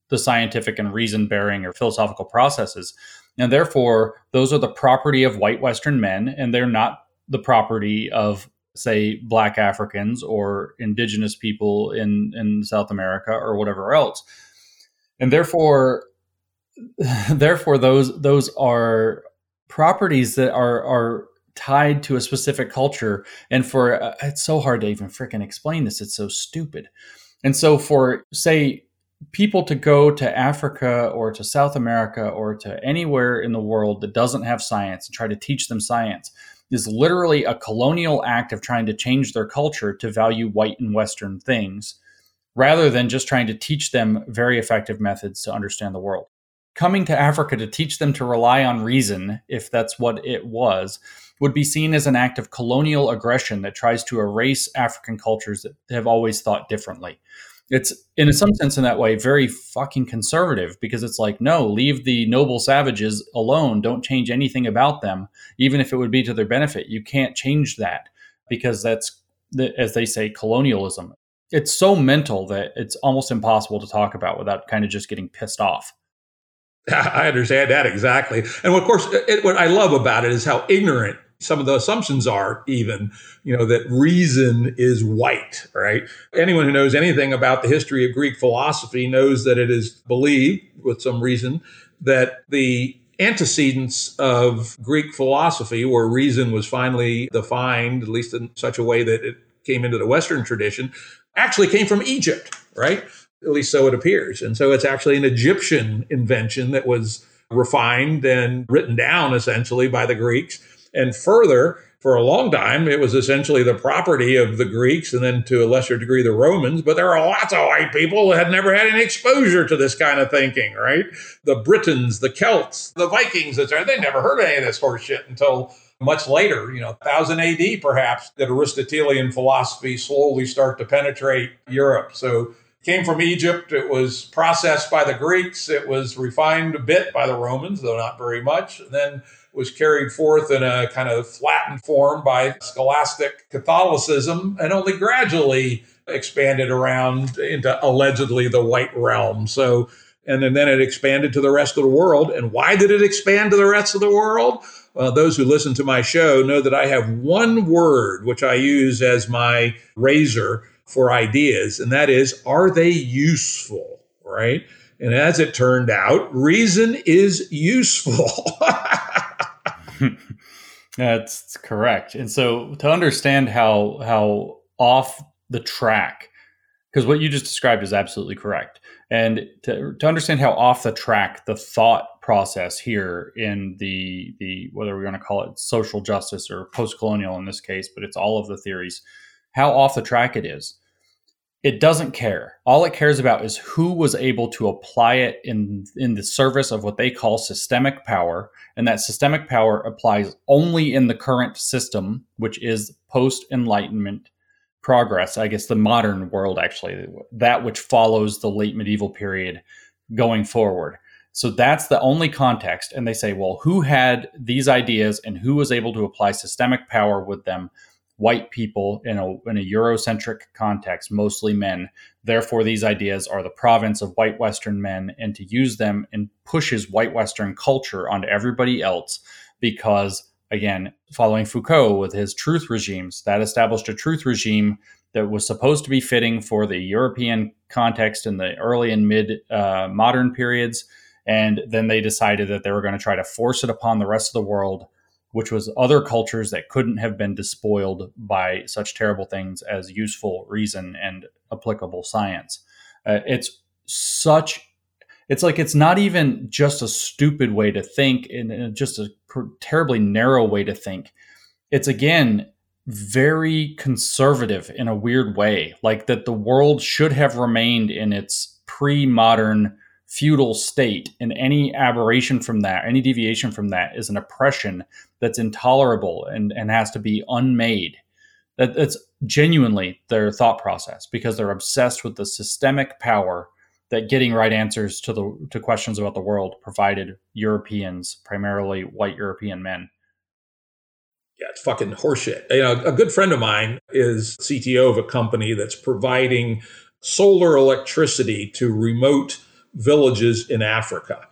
S2: the scientific and reason bearing or philosophical processes, and therefore those are the property of white Western men, and they're not the property of say black Africans or indigenous people in in South America or whatever else. And therefore therefore those those are properties that are are tied to a specific culture. And for uh, it's so hard to even freaking explain this. It's so stupid. And so for say people to go to africa or to south america or to anywhere in the world that doesn't have science and try to teach them science is literally a colonial act of trying to change their culture to value white and western things rather than just trying to teach them very effective methods to understand the world coming to Africa to teach them to rely on reason, if that's what it was, would be seen as an act of colonial aggression that tries to erase African cultures that have always thought differently. It's, in some sense, in that way, very fucking conservative because it's like, no, leave the noble savages alone. Don't change anything about them, even if it would be to their benefit. You can't change that because that's as they say, colonialism. It's so mental that it's almost impossible to talk about without kind of just getting pissed off.
S1: I understand that exactly. And of course, it, what I love about it is how ignorant some of the assumptions are even you know that reason is white right? Anyone who knows anything about the history of greek philosophy knows that it is believed with some reason that the antecedents of greek philosophy where reason was finally defined at least in such a way that it came into the western tradition actually came from egypt right? At least so it appears. And so it's actually an egyptian invention that was refined and written down essentially by the greeks and further, for a long time, it was essentially the property of the Greeks and then to a lesser degree the Romans. But there are lots of white people that had never had any exposure to this kind of thinking, right? The Britons, the Celts, the Vikings, etc. They never heard any of this horseshit until much later, you know, 1000 AD perhaps, that Aristotelian philosophy slowly start to penetrate Europe. So came from Egypt. It was processed by the Greeks. It was refined a bit by the Romans, though not very much. And then was carried forth in a kind of flattened form by scholastic Catholicism and only gradually expanded around into allegedly the white realm. So, and then, then it expanded to the rest of the world. And why did it expand to the rest of the world? Well, those who listen to my show know that I have one word which I use as my razor for ideas, and that is, are they useful? Right? And as it turned out, reason is useful.
S2: That's correct. And so to understand how how off the track, because what you just described is absolutely correct. And to, to understand how off the track the thought process here in the the whether we're going to call it social justice or post colonial in this case, but it's all of the theories, how off the track it is it doesn't care. All it cares about is who was able to apply it in in the service of what they call systemic power, and that systemic power applies only in the current system, which is post Enlightenment progress. I guess the modern world, actually, that which follows the late medieval period going forward. So that's the only context. And they say, well, who had these ideas and who was able to apply systemic power with them? White people in a, in a Eurocentric context, mostly men. Therefore, these ideas are the province of white Western men, and to use them and pushes white Western culture onto everybody else because, again, following Foucault with his truth regimes, that established a truth regime that was supposed to be fitting for the European context in the early and mid uh, modern periods. And then they decided that they were going to try to force it upon the rest of the world which was other cultures that couldn't have been despoiled by such terrible things as useful reason and applicable science. Uh, it's such it's like it's not even just a stupid way to think and just a terribly narrow way to think. It's again very conservative in a weird way, like that the world should have remained in its pre-modern feudal state and any aberration from that any deviation from that is an oppression that's intolerable and, and has to be unmade that, that's genuinely their thought process because they're obsessed with the systemic power that getting right answers to the to questions about the world provided europeans primarily white european men
S1: yeah, it's fucking horseshit. You know, a good friend of mine is CTO of a company that's providing solar electricity to remote villages in Africa.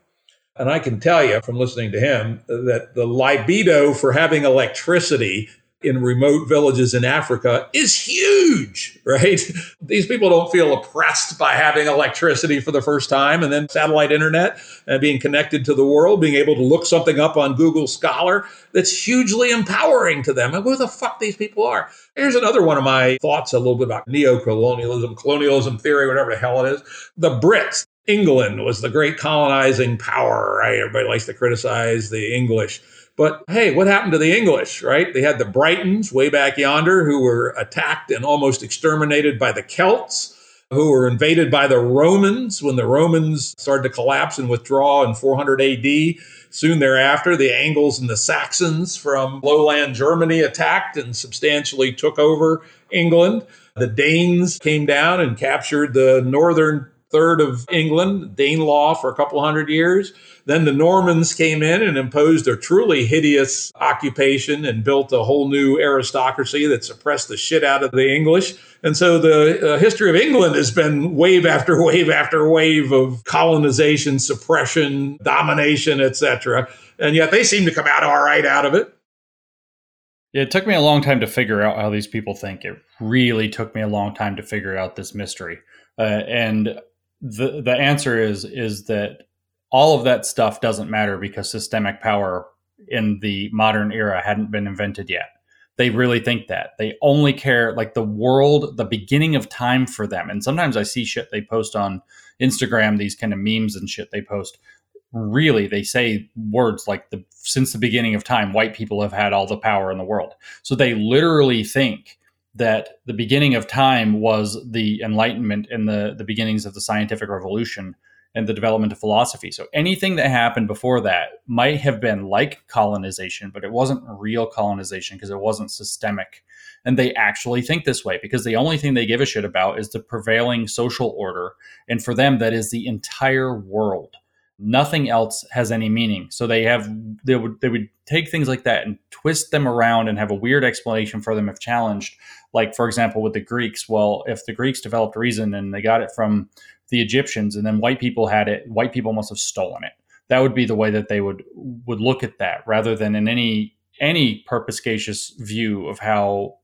S1: And I can tell you from listening to him that the libido for having electricity in remote villages in Africa is huge, right? These people don't feel oppressed by having electricity for the first time and then satellite internet and being connected to the world, being able to look something up on Google Scholar. That's hugely empowering to them. And who the fuck these people are. Here's another one of my thoughts a little bit about neo-colonialism, colonialism theory, whatever the hell it is. The Brits, England was the great colonizing power, right? Everybody likes to criticize the English. But hey, what happened to the English, right? They had the Britons way back yonder who were attacked and almost exterminated by the Celts, who were invaded by the Romans when the Romans started to collapse and withdraw in 400 AD. Soon thereafter, the Angles and the Saxons from lowland Germany attacked and substantially took over England. The Danes came down and captured the northern third of England, Danelaw for a couple hundred years. Then the Normans came in and imposed a truly hideous occupation and built a whole new aristocracy that suppressed the shit out of the English. And so the uh, history of England has been wave after wave after wave of colonization, suppression, domination, etc. And yet they seem to come out all right out of it.
S2: Yeah, it took me a long time to figure out how these people think. It really took me a long time to figure out this mystery. Uh, and the the answer is is that all of that stuff doesn't matter because systemic power in the modern era hadn't been invented yet. They really think that. They only care like the world, the beginning of time for them. And sometimes I see shit they post on Instagram, these kind of memes and shit they post really they say words like the since the beginning of time white people have had all the power in the world so they literally think that the beginning of time was the enlightenment and the the beginnings of the scientific revolution and the development of philosophy. So anything that happened before that might have been like colonization but it wasn't real colonization because it wasn't systemic. And they actually think this way because the only thing they give a shit about is the prevailing social order. And for them that is the entire world. Nothing else has any meaning. So they have they would they would take things like that and twist them around and have a weird explanation for them if challenged. Like for example with the greeks well if the greeks developed reason and they got it from the egyptians and then white people had it white people must have stolen it. That would be the way that they would would look at that rather than in any any perspicacious view of how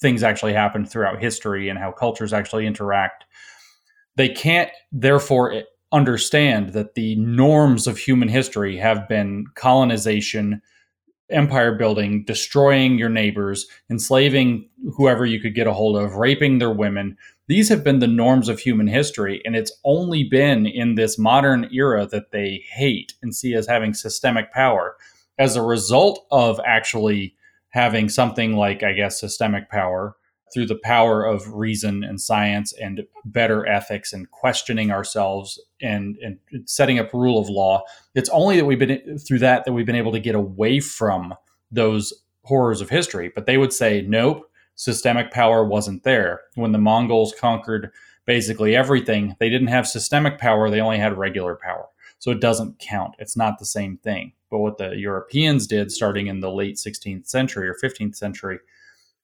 S2: things actually happen throughout history and how cultures actually interact. They can't therefore understand that the norms of human history have been colonization, empire building, destroying your neighbors, enslaving whoever you could get a hold of, raping their women. These have been the norms of human history. And it's only been in this modern era that they hate and see as having systemic power as a result of actually having something like, I guess, systemic power through the power of reason and science and better ethics and questioning ourselves and, and setting up rule of law. It's only that we've been through that that we've been able to get away from those horrors of history. But they would say, nope, systemic power wasn't there. When the Mongols conquered basically everything, they didn't have systemic power, they only had regular power. So it doesn't count. It's not the same thing. But what the Europeans did starting in the late 16th century or 15th century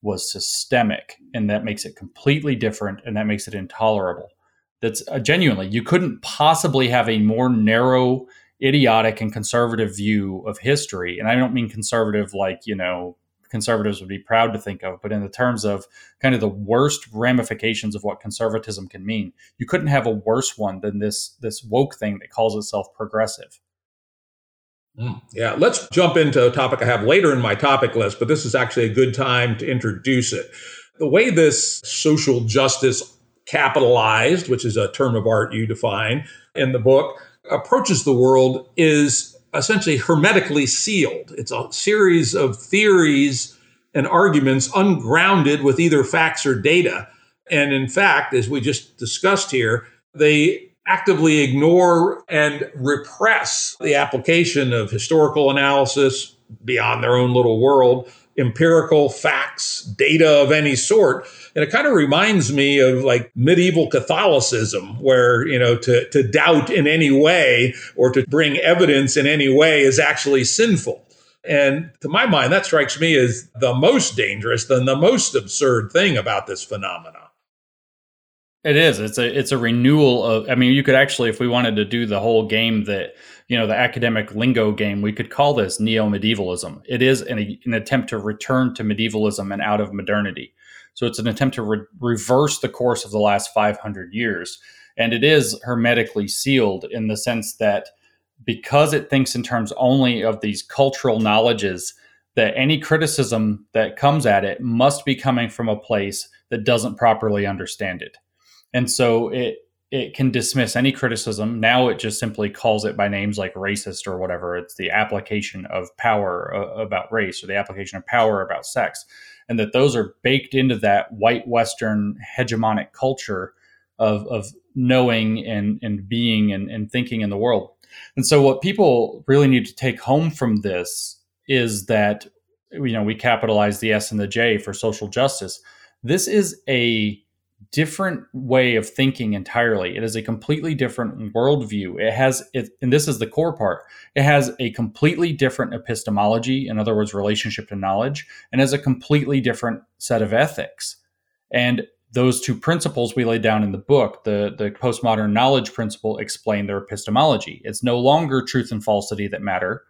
S2: was systemic and that makes it completely different and that makes it intolerable. That's uh, genuinely you couldn't possibly have a more narrow idiotic and conservative view of history and i don't mean conservative like you know conservatives would be proud to think of but in the terms of kind of the worst ramifications of what conservatism can mean you couldn't have a worse one than this this woke thing that calls itself progressive
S1: Mm, yeah, let's jump into a topic I have later in my topic list, but this is actually a good time to introduce it. The way this social justice capitalized, which is a term of art you define in the book, approaches the world is essentially hermetically sealed. It's a series of theories and arguments ungrounded with either facts or data. And in fact, as we just discussed here, they actively ignore and repress the application of historical analysis beyond their own little world, empirical facts, data of any sort. And it kind of reminds me of like medieval Catholicism, where, you know, to, to doubt in any way or to bring evidence in any way is actually sinful. And to my mind, that strikes me as the most dangerous and the most absurd thing about this phenomenon.
S2: It is. It's a it's a renewal of. I mean, you could actually, if we wanted to do the whole game that you know the academic lingo game, we could call this neo medievalism. It is an, an attempt to return to medievalism and out of modernity. So it's an attempt to re- reverse the course of the last 500 years, and it is hermetically sealed in the sense that because it thinks in terms only of these cultural knowledges, that any criticism that comes at it must be coming from a place that doesn't properly understand it and so it it can dismiss any criticism. Now it just simply calls it by names like racist or whatever. It's the application of power uh, about race or the application of power about sex, and that those are baked into that white Western hegemonic culture of of knowing and and being and, and thinking in the world. And so what people really need to take home from this is that you know we capitalize the S and the J for social justice. This is a different way of thinking entirely. It is a completely different worldview. It has it, and this is the core part. It has a completely different epistemology, in other words, relationship to knowledge, and has a completely different set of ethics. And those two principles we laid down in the book, the, the postmodern knowledge principle, explain their epistemology. It's no longer truth and falsity that matter.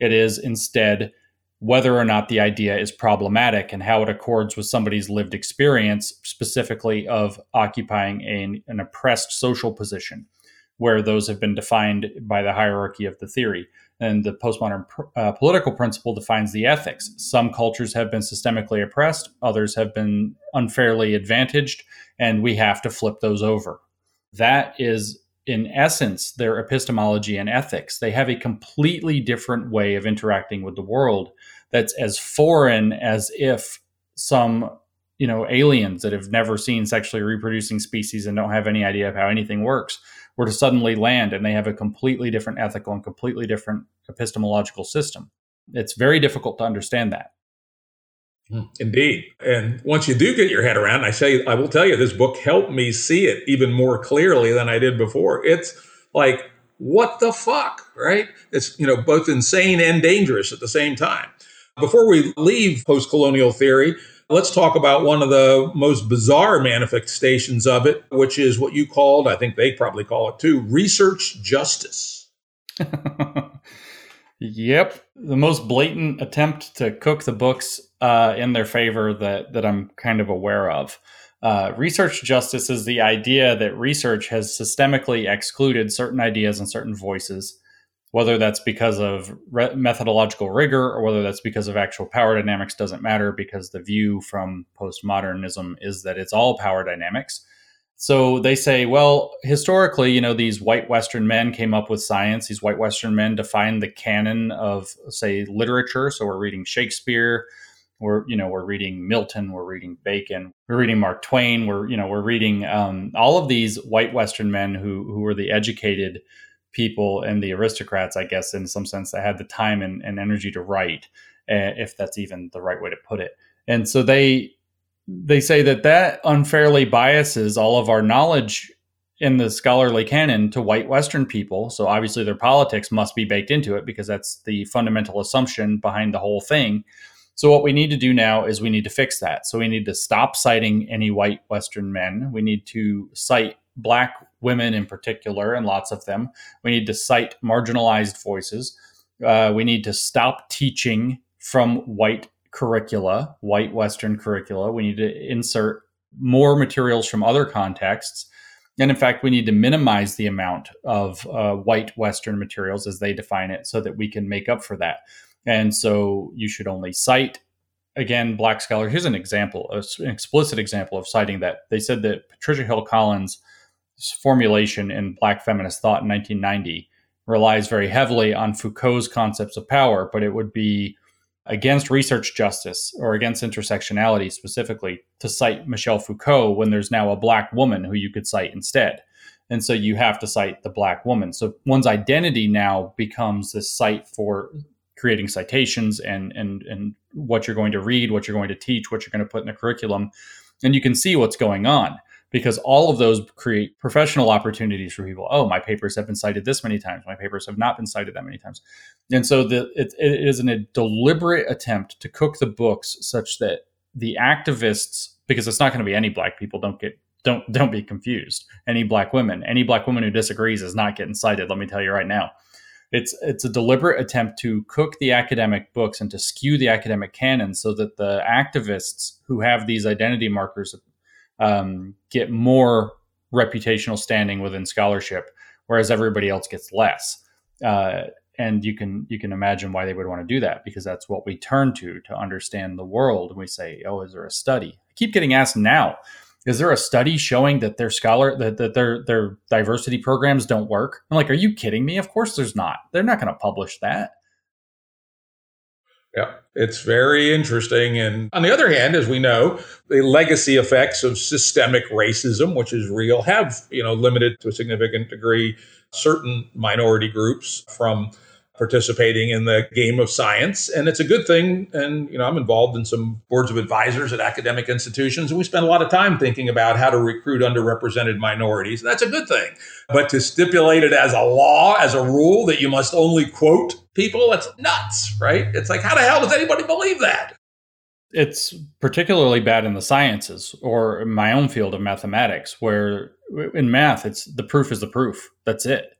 S2: It is instead whether or not the idea is problematic and how it accords with somebody's lived experience, specifically of occupying a, an oppressed social position, where those have been defined by the hierarchy of the theory. And the postmodern uh, political principle defines the ethics. Some cultures have been systemically oppressed, others have been unfairly advantaged, and we have to flip those over. That is in essence, their epistemology and ethics. They have a completely different way of interacting with the world that's as foreign as if some you know aliens that have never seen sexually reproducing species and don't have any idea of how anything works were to suddenly land and they have a completely different ethical and completely different epistemological system it's very difficult to understand that
S1: Hmm. Indeed. And once you do get your head around, I say, I will tell you, this book helped me see it even more clearly than I did before. It's like, what the fuck, right? It's, you know, both insane and dangerous at the same time. Before we leave post colonial theory, let's talk about one of the most bizarre manifestations of it, which is what you called, I think they probably call it too, research justice.
S2: yep. The most blatant attempt to cook the books uh, in their favor that, that I'm kind of aware of. Uh, research justice is the idea that research has systemically excluded certain ideas and certain voices whether that's because of re- methodological rigor or whether that's because of actual power dynamics doesn't matter because the view from postmodernism is that it's all power dynamics. So they say, well, historically, you know, these white Western men came up with science. These white Western men defined the canon of, say, literature. So we're reading Shakespeare, we're, you know, we're reading Milton, we're reading Bacon, we're reading Mark Twain, we're, you know, we're reading um, all of these white Western men who who were the educated people and the aristocrats, I guess, in some sense, that had the time and, and energy to write, uh, if that's even the right way to put it. And so they they say that that unfairly biases all of our knowledge in the scholarly canon to white Western people. So obviously their politics must be baked into it because that's the fundamental assumption behind the whole thing. So what we need to do now is we need to fix that. So we need to stop citing any white Western men. We need to cite black women in particular, and lots of them. We need to cite marginalized voices. Uh, we need to stop teaching from white curricula, white Western curricula. We need to insert more materials from other contexts. And in fact, we need to minimize the amount of uh, white Western materials as they define it so that we can make up for that. And so you should only cite, again, black Scholar. Here's an example, an explicit example of citing that. They said that Patricia Hill Collins formulation in Black feminist thought in 1990 relies very heavily on Foucault's concepts of power, but it would be against research justice or against intersectionality specifically to cite Michel Foucault when there's now a black woman who you could cite instead. And so you have to cite the black woman. So one's identity now becomes the site for creating citations and and and what you're going to read, what you're going to teach, what you're going to put in the curriculum. And you can see what's going on because all of those create professional opportunities for people. Oh, my papers have been cited this many times. My papers have not been cited that many times. And so the, it, it is an, a deliberate attempt to cook the books such that the activists, because it's not going to be any black people, don't get don't don't be confused. Any black women, any black woman who disagrees is not getting cited. Let me tell you right now. It's it's a deliberate attempt to cook the academic books and to skew the academic canon so that the activists who have these identity markers um, get more reputational standing within scholarship, whereas everybody else gets less. Uh, and you can you can imagine why they would want to do that because that's what we turn to to understand the world. And we say, oh, is there a study? I keep getting asked now, is there a study showing that their scholar that, that their their diversity programs don't work? I'm like, are you kidding me? Of course there's not. They're not going to publish that.
S1: Yeah, it's very interesting. And on the other hand, as we know, the legacy effects of systemic racism, which is real, have, you know, limited to a significant degree certain minority groups from participating in the game of science. And it's a good thing. And, you know, I'm involved in some boards of advisors at academic institutions, and we spend a lot of time thinking about how to recruit underrepresented minorities. and That's a good thing. But to stipulate it as a law, as a rule that you must only quote people, that's nuts, right? It's like, how the hell does anybody believe that?
S2: It's particularly bad in the sciences or my own field of mathematics, where in math, it's the proof is the proof. That's it.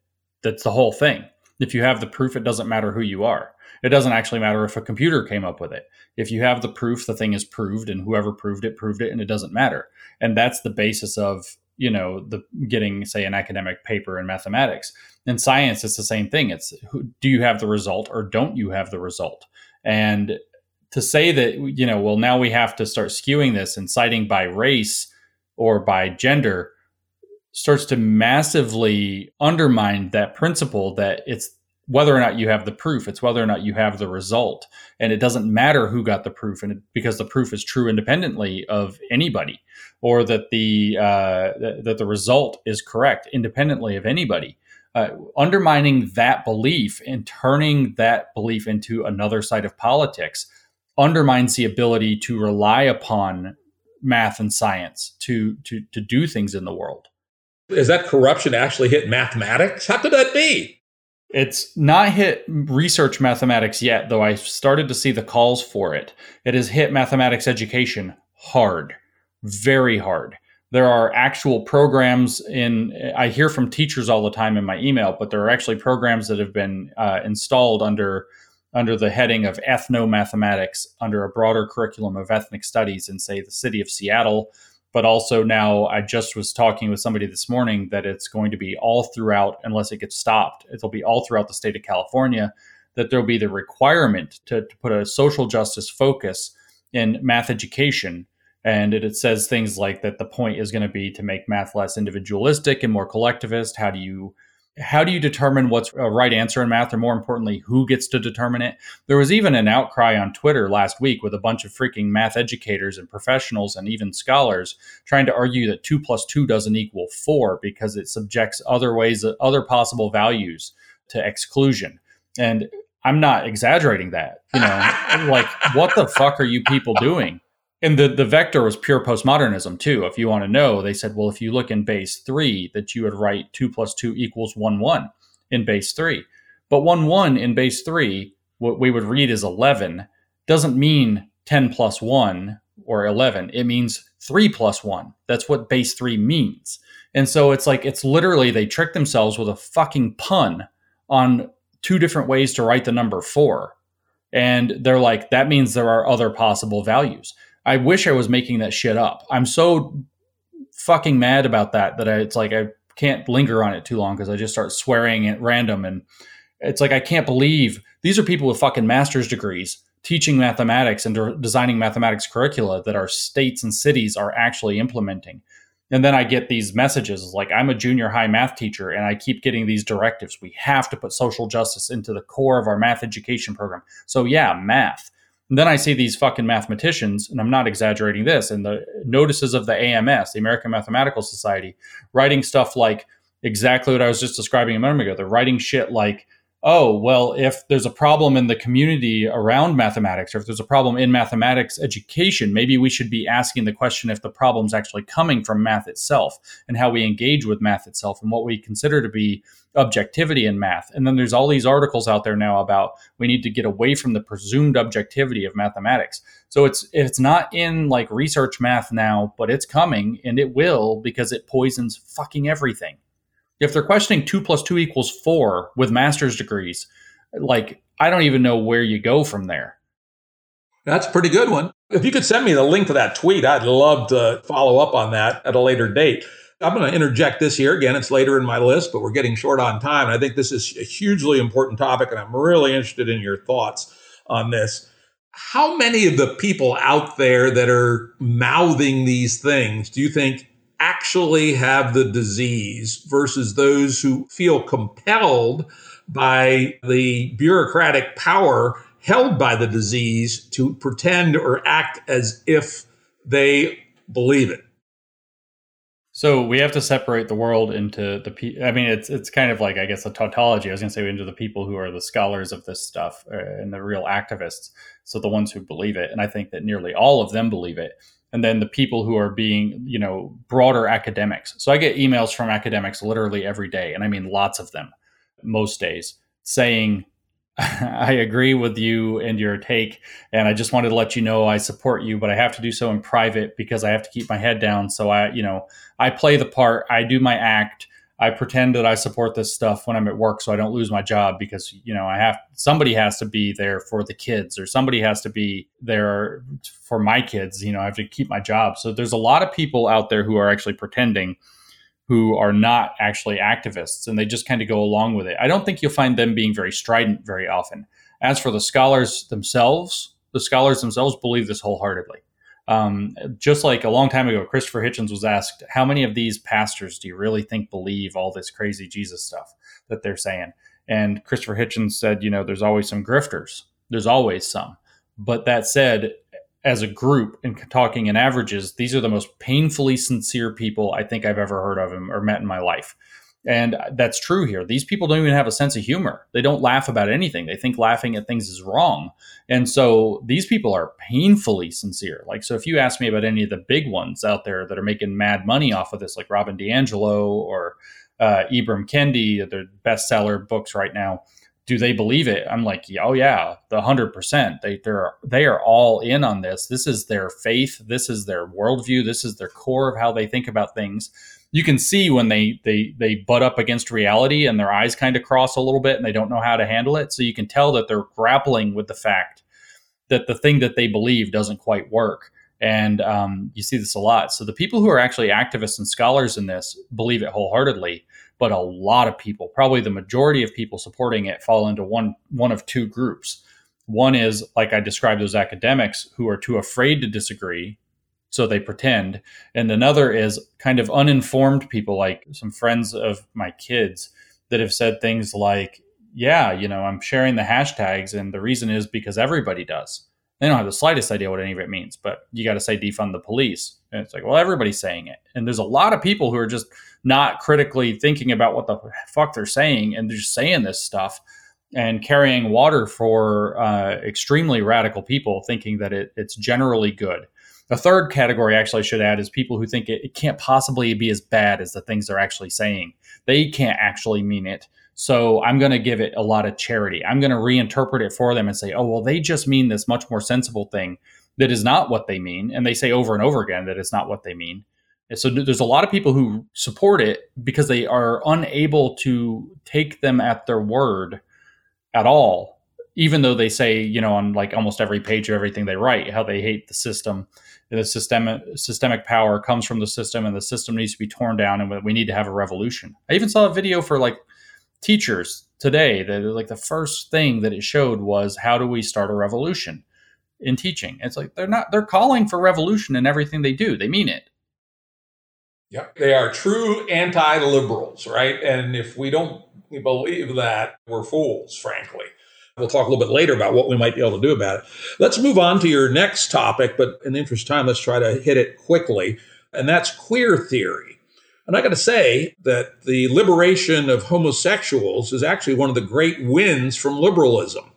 S2: That's the whole thing if you have the proof, it doesn't matter who you are. It doesn't actually matter if a computer came up with it. If you have the proof, the thing is proved, and whoever proved it proved it, and it doesn't matter. And that's the basis of you know the getting say an academic paper in mathematics. In science, it's the same thing. It's who, do you have the result or don't you have the result? And to say that you know, well, now we have to start skewing this and citing by race or by gender starts to massively undermine that principle that it's whether or not you have the proof it's whether or not you have the result. And it doesn't matter who got the proof and it, because the proof is true independently of anybody or that the uh, that the result is correct independently of anybody. Uh, undermining that belief and turning that belief into another side of politics undermines the ability to rely upon math and science to to to do things in the world
S1: is that corruption actually hit mathematics? How could that be?
S2: It's not hit research mathematics yet, though I started to see the calls for it. It has hit mathematics education hard, very hard. There are actual programs in, I hear from teachers all the time in my email, but there are actually programs that have been uh, installed under under the heading of ethno mathematics under a broader curriculum of ethnic studies in, say, the city of Seattle but also now I just was talking with somebody this morning that it's going to be all throughout, unless it gets stopped, it'll be all throughout the state of California, that there'll be the requirement to, to put a social justice focus in math education. And it, it says things like that the point is going to be to make math less individualistic and more collectivist. How do you how do you determine what's a right answer in math or more importantly who gets to determine it? There was even an outcry on twitter last week with a bunch of freaking math educators and professionals and even scholars trying to argue that 2 plus 2 doesn't equal 4 because it subjects other ways other possible values to exclusion. And i'm not exaggerating that you know like what the fuck are you people doing and the, the vector was pure postmodernism too. If you want to know, they said, well, if you look in base three, that you would write two plus two equals one one in base three. But one one in base three, what we would read as 11, doesn't mean 10 plus one or 11. It means three plus one. That's what base three means. And so it's like, it's literally, they trick themselves with a fucking pun on two different ways to write the number four. And they're like, that means there are other possible values. I wish I was making that shit up. I'm so fucking mad about that that I, it's like I can't linger on it too long because I just start swearing at random and it's like I can't believe these are people with fucking master's degrees teaching mathematics and de- designing mathematics curricula that our states and cities are actually implementing. And then I get these messages like I'm a junior high math teacher and I keep getting these directives. We have to put social justice into the core of our math education program. So yeah, math. And then I see these fucking mathematicians, and I'm not exaggerating this, and the notices of the AMS, the American Mathematical Society, writing stuff like exactly what I was just describing a moment ago. They're writing shit like, oh, well, if there's a problem in the community around mathematics, or if there's a problem in mathematics education, maybe we should be asking the question if the problem's actually coming from math itself and how we engage with math itself and what we consider to be objectivity in math. And then there's all these articles out there now about we need to get away from the presumed objectivity of mathematics. So it's it's not in like research math now, but it's coming and it will because it poisons fucking everything. If they're questioning two plus two equals four with master's degrees, like I don't even know where you go from there.
S1: That's a pretty good one. If you could send me the link to that tweet, I'd love to follow up on that at a later date. I'm going to interject this here. Again, it's later in my list, but we're getting short on time. And I think this is a hugely important topic, and I'm really interested in your thoughts on this. How many of the people out there that are mouthing these things do you think actually have the disease versus those who feel compelled by the bureaucratic power held by the disease to pretend or act as if they believe it?
S2: So we have to separate the world into the. Pe- I mean, it's it's kind of like I guess a tautology. I was going to say into the people who are the scholars of this stuff uh, and the real activists. So the ones who believe it, and I think that nearly all of them believe it. And then the people who are being, you know, broader academics. So I get emails from academics literally every day, and I mean lots of them, most days, saying I agree with you and your take. And I just wanted to let you know I support you, but I have to do so in private because I have to keep my head down. So I, you know, I play the part, I do my act. I pretend that I support this stuff when I'm at work so I don't lose my job because, you know, I have somebody has to be there for the kids or somebody has to be there for my kids. You know, I have to keep my job. So there's a lot of people out there who are actually pretending who are not actually activists and they just kind of go along with it. I don't think you'll find them being very strident very often. As for the scholars themselves, the scholars themselves believe this wholeheartedly. Um, just like a long time ago, Christopher Hitchens was asked, How many of these pastors do you really think believe all this crazy Jesus stuff that they're saying? And Christopher Hitchens said, You know, there's always some grifters, there's always some. But that said, as a group and talking in averages, these are the most painfully sincere people I think I've ever heard of or met in my life. And that's true here. These people don't even have a sense of humor. They don't laugh about anything. They think laughing at things is wrong. And so these people are painfully sincere. Like, so if you ask me about any of the big ones out there that are making mad money off of this, like Robin DiAngelo or uh, Ibram Kendi, their bestseller books right now, do they believe it? I'm like, oh yeah, the hundred percent. They they're they are all in on this. This is their faith. This is their worldview. This is their core of how they think about things. You can see when they they they butt up against reality and their eyes kind of cross a little bit and they don't know how to handle it. So you can tell that they're grappling with the fact that the thing that they believe doesn't quite work. And um, you see this a lot. So the people who are actually activists and scholars in this believe it wholeheartedly but a lot of people, probably the majority of people supporting it, fall into one one of two groups. One is like I described those academics who are too afraid to disagree, so they pretend, and another is kind of uninformed people, like some friends of my kids that have said things like, "Yeah, you know, I'm sharing the hashtags, and the reason is because everybody does." They don't have the slightest idea what any of it means, but you got to say defund the police. And it's like, well, everybody's saying it. And there's a lot of people who are just not critically thinking about what the fuck they're saying and they're just saying this stuff and carrying water for uh, extremely radical people thinking that it, it's generally good. The third category, actually, I should add, is people who think it, it can't possibly be as bad as the things they're actually saying. They can't actually mean it. So I'm going to give it a lot of charity. I'm going to reinterpret it for them and say, oh, well, they just mean this much more sensible thing that is not what they mean. And they say over and over again that it's not what they mean. And so there's a lot of people who support it because they are unable to take them at their word at all, even though they say, you know, on like almost every page of everything they write, how they hate the system. The systemic systemic power comes from the system, and the system needs to be torn down, and we need to have a revolution. I even saw a video for like teachers today that like the first thing that it showed was how do we start a revolution in teaching. It's like they're not they're calling for revolution in everything they do. They mean it.
S1: Yeah they are true anti-liberals right? And if we don't believe that we're fools frankly we'll talk a little bit later about what we might be able to do about it let's move on to your next topic but in the interest of time let's try to hit it quickly and that's queer theory and I got to say that the liberation of homosexuals is actually one of the great wins from liberalism.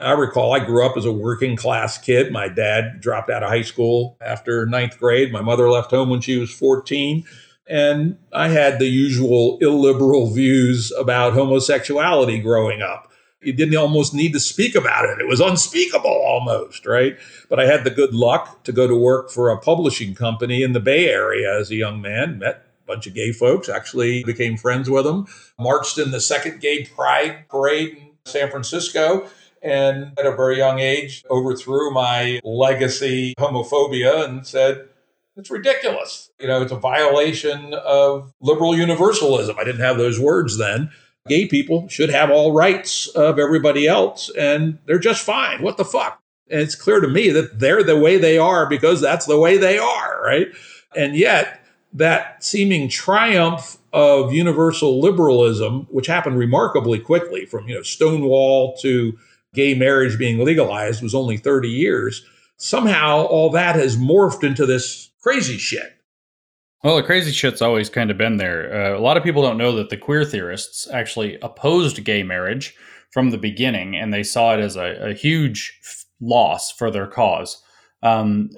S1: I recall I grew up as a working class kid. My dad dropped out of high school after ninth grade. My mother left home when she was 14. And I had the usual illiberal views about homosexuality growing up. You didn't almost need to speak about it. It was unspeakable almost, right? But I had the good luck to go to work for a publishing company in the Bay Area as a young man, met a bunch of gay folks, actually became friends with them, marched in the second gay pride parade in San Francisco, and at a very young age overthrew my legacy homophobia and said, it's ridiculous. You know, it's a violation of liberal universalism. I didn't have those words then. Gay people should have all rights of everybody else, and they're just fine. What the fuck? And it's clear to me that they're the way they are because that's the way they are, right? And yet, that seeming triumph of universal liberalism, which happened remarkably quickly from you know Stonewall to gay marriage being legalized was only 30 years. Somehow all that has morphed into this crazy shit.
S2: Well, the crazy shit's always kind of been there. Uh, a lot of people don't know that the queer theorists actually opposed gay marriage from the beginning, and they saw it as a, a huge loss for their cause. Um,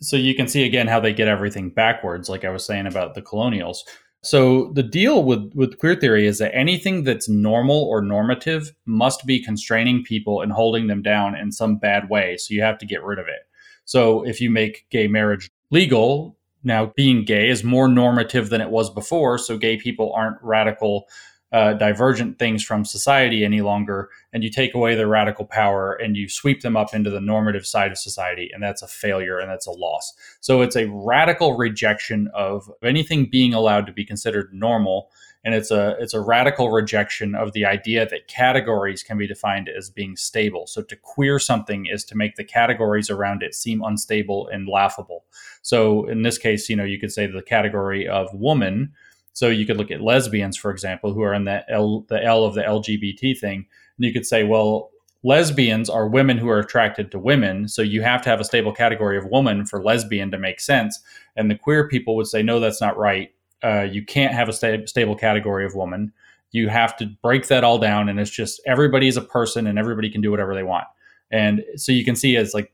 S2: so you can see again how they get everything backwards, like I was saying about the colonials. So the deal with with queer theory is that anything that's normal or normative must be constraining people and holding them down in some bad way. So you have to get rid of it. So if you make gay marriage legal, now being gay is more normative than it was before. So gay people aren't radical uh, divergent things from society any longer, and you take away their radical power and you sweep them up into the normative side of society, and that's a failure and that's a loss. So it's a radical rejection of anything being allowed to be considered normal, and it's a it's a radical rejection of the idea that categories can be defined as being stable. So to queer something is to make the categories around it seem unstable and laughable. So in this case, you know, you could say the category of woman so you could look at lesbians, for example, who are in the L, the L of the LGBT thing, and you could say, well, lesbians are women who are attracted to women, so you have to have a stable category of woman for lesbian to make sense. And the queer people would say, no, that's not right. Uh, you can't have a sta- stable category of woman. You have to break that all down, and it's just everybody is a person, and everybody can do whatever they want. And so you can see as like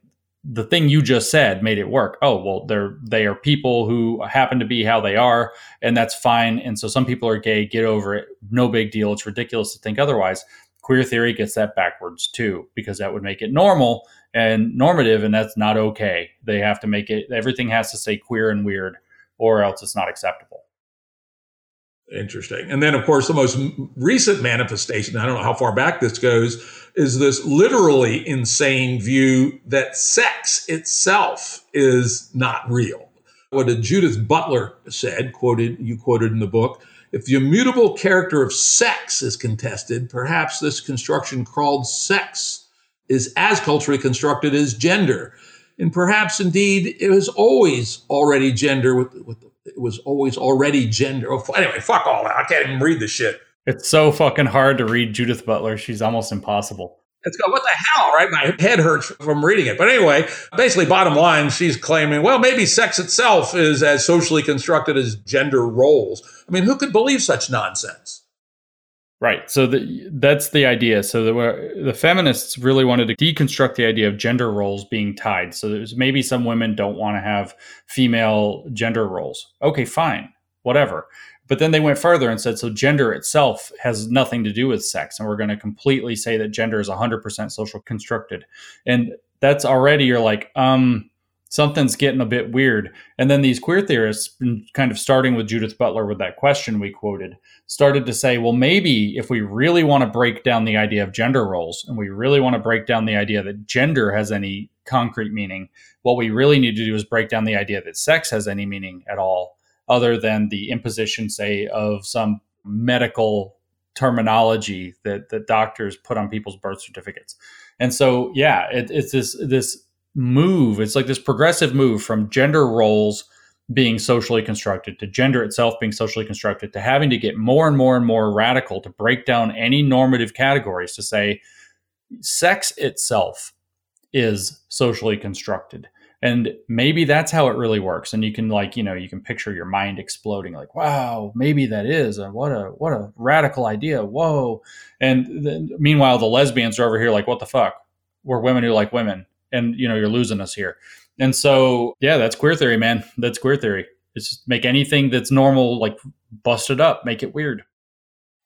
S2: the thing you just said made it work. Oh, well, they're they are people who happen to be how they are, and that's fine. And so some people are gay, get over it. No big deal. It's ridiculous to think otherwise. Queer theory gets that backwards too, because that would make it normal and normative, and that's not okay. They have to make it everything has to say queer and weird, or else it's not acceptable.
S1: Interesting. And then, of course, the most recent manifestation, I don't know how far back this goes, is this literally insane view that sex itself is not real. What Judith Butler said, quoted, you quoted in the book, if the immutable character of sex is contested, perhaps this construction called sex is as culturally constructed as gender. And perhaps indeed it was always already gender with, with it was always already gender. Oh, anyway, fuck all that. I can't even read the shit.
S2: It's so fucking hard to read Judith Butler. She's almost impossible.
S1: It's go, what the hell, right? My head hurts from reading it. But anyway, basically, bottom line, she's claiming, well, maybe sex itself is as socially constructed as gender roles. I mean, who could believe such nonsense?
S2: Right. So the, that's the idea. So the, the feminists really wanted to deconstruct the idea of gender roles being tied. So there's maybe some women don't want to have female gender roles. Okay, fine, whatever. But then they went further and said, so gender itself has nothing to do with sex. And we're going to completely say that gender is 100% social constructed. And that's already, you're like, um, something's getting a bit weird. And then these queer theorists, mm, kind of starting with Judith Butler with that question we quoted, started to say, well, maybe if we really want to break down the idea of gender roles and we really want to break down the idea that gender has any concrete meaning, what we really need to do is break down the idea that sex has any meaning at all, other than the imposition, say, of some medical terminology that, that doctors put on people's birth certificates. And so, yeah, it, it's this this move. It's like this progressive move from gender roles being socially constructed to gender itself being socially constructed to having to get more and more and more radical to break down any normative categories to say sex itself is socially constructed. And maybe that's how it really works. And you can like you know you can picture your mind exploding like wow maybe that is and what a what a radical idea. Whoa. And then, meanwhile the lesbians are over here like what the fuck? We're women who like women and you know you're losing us here. And so yeah that's queer theory man. That's queer theory. It's just make anything that's normal like bust it up make it weird.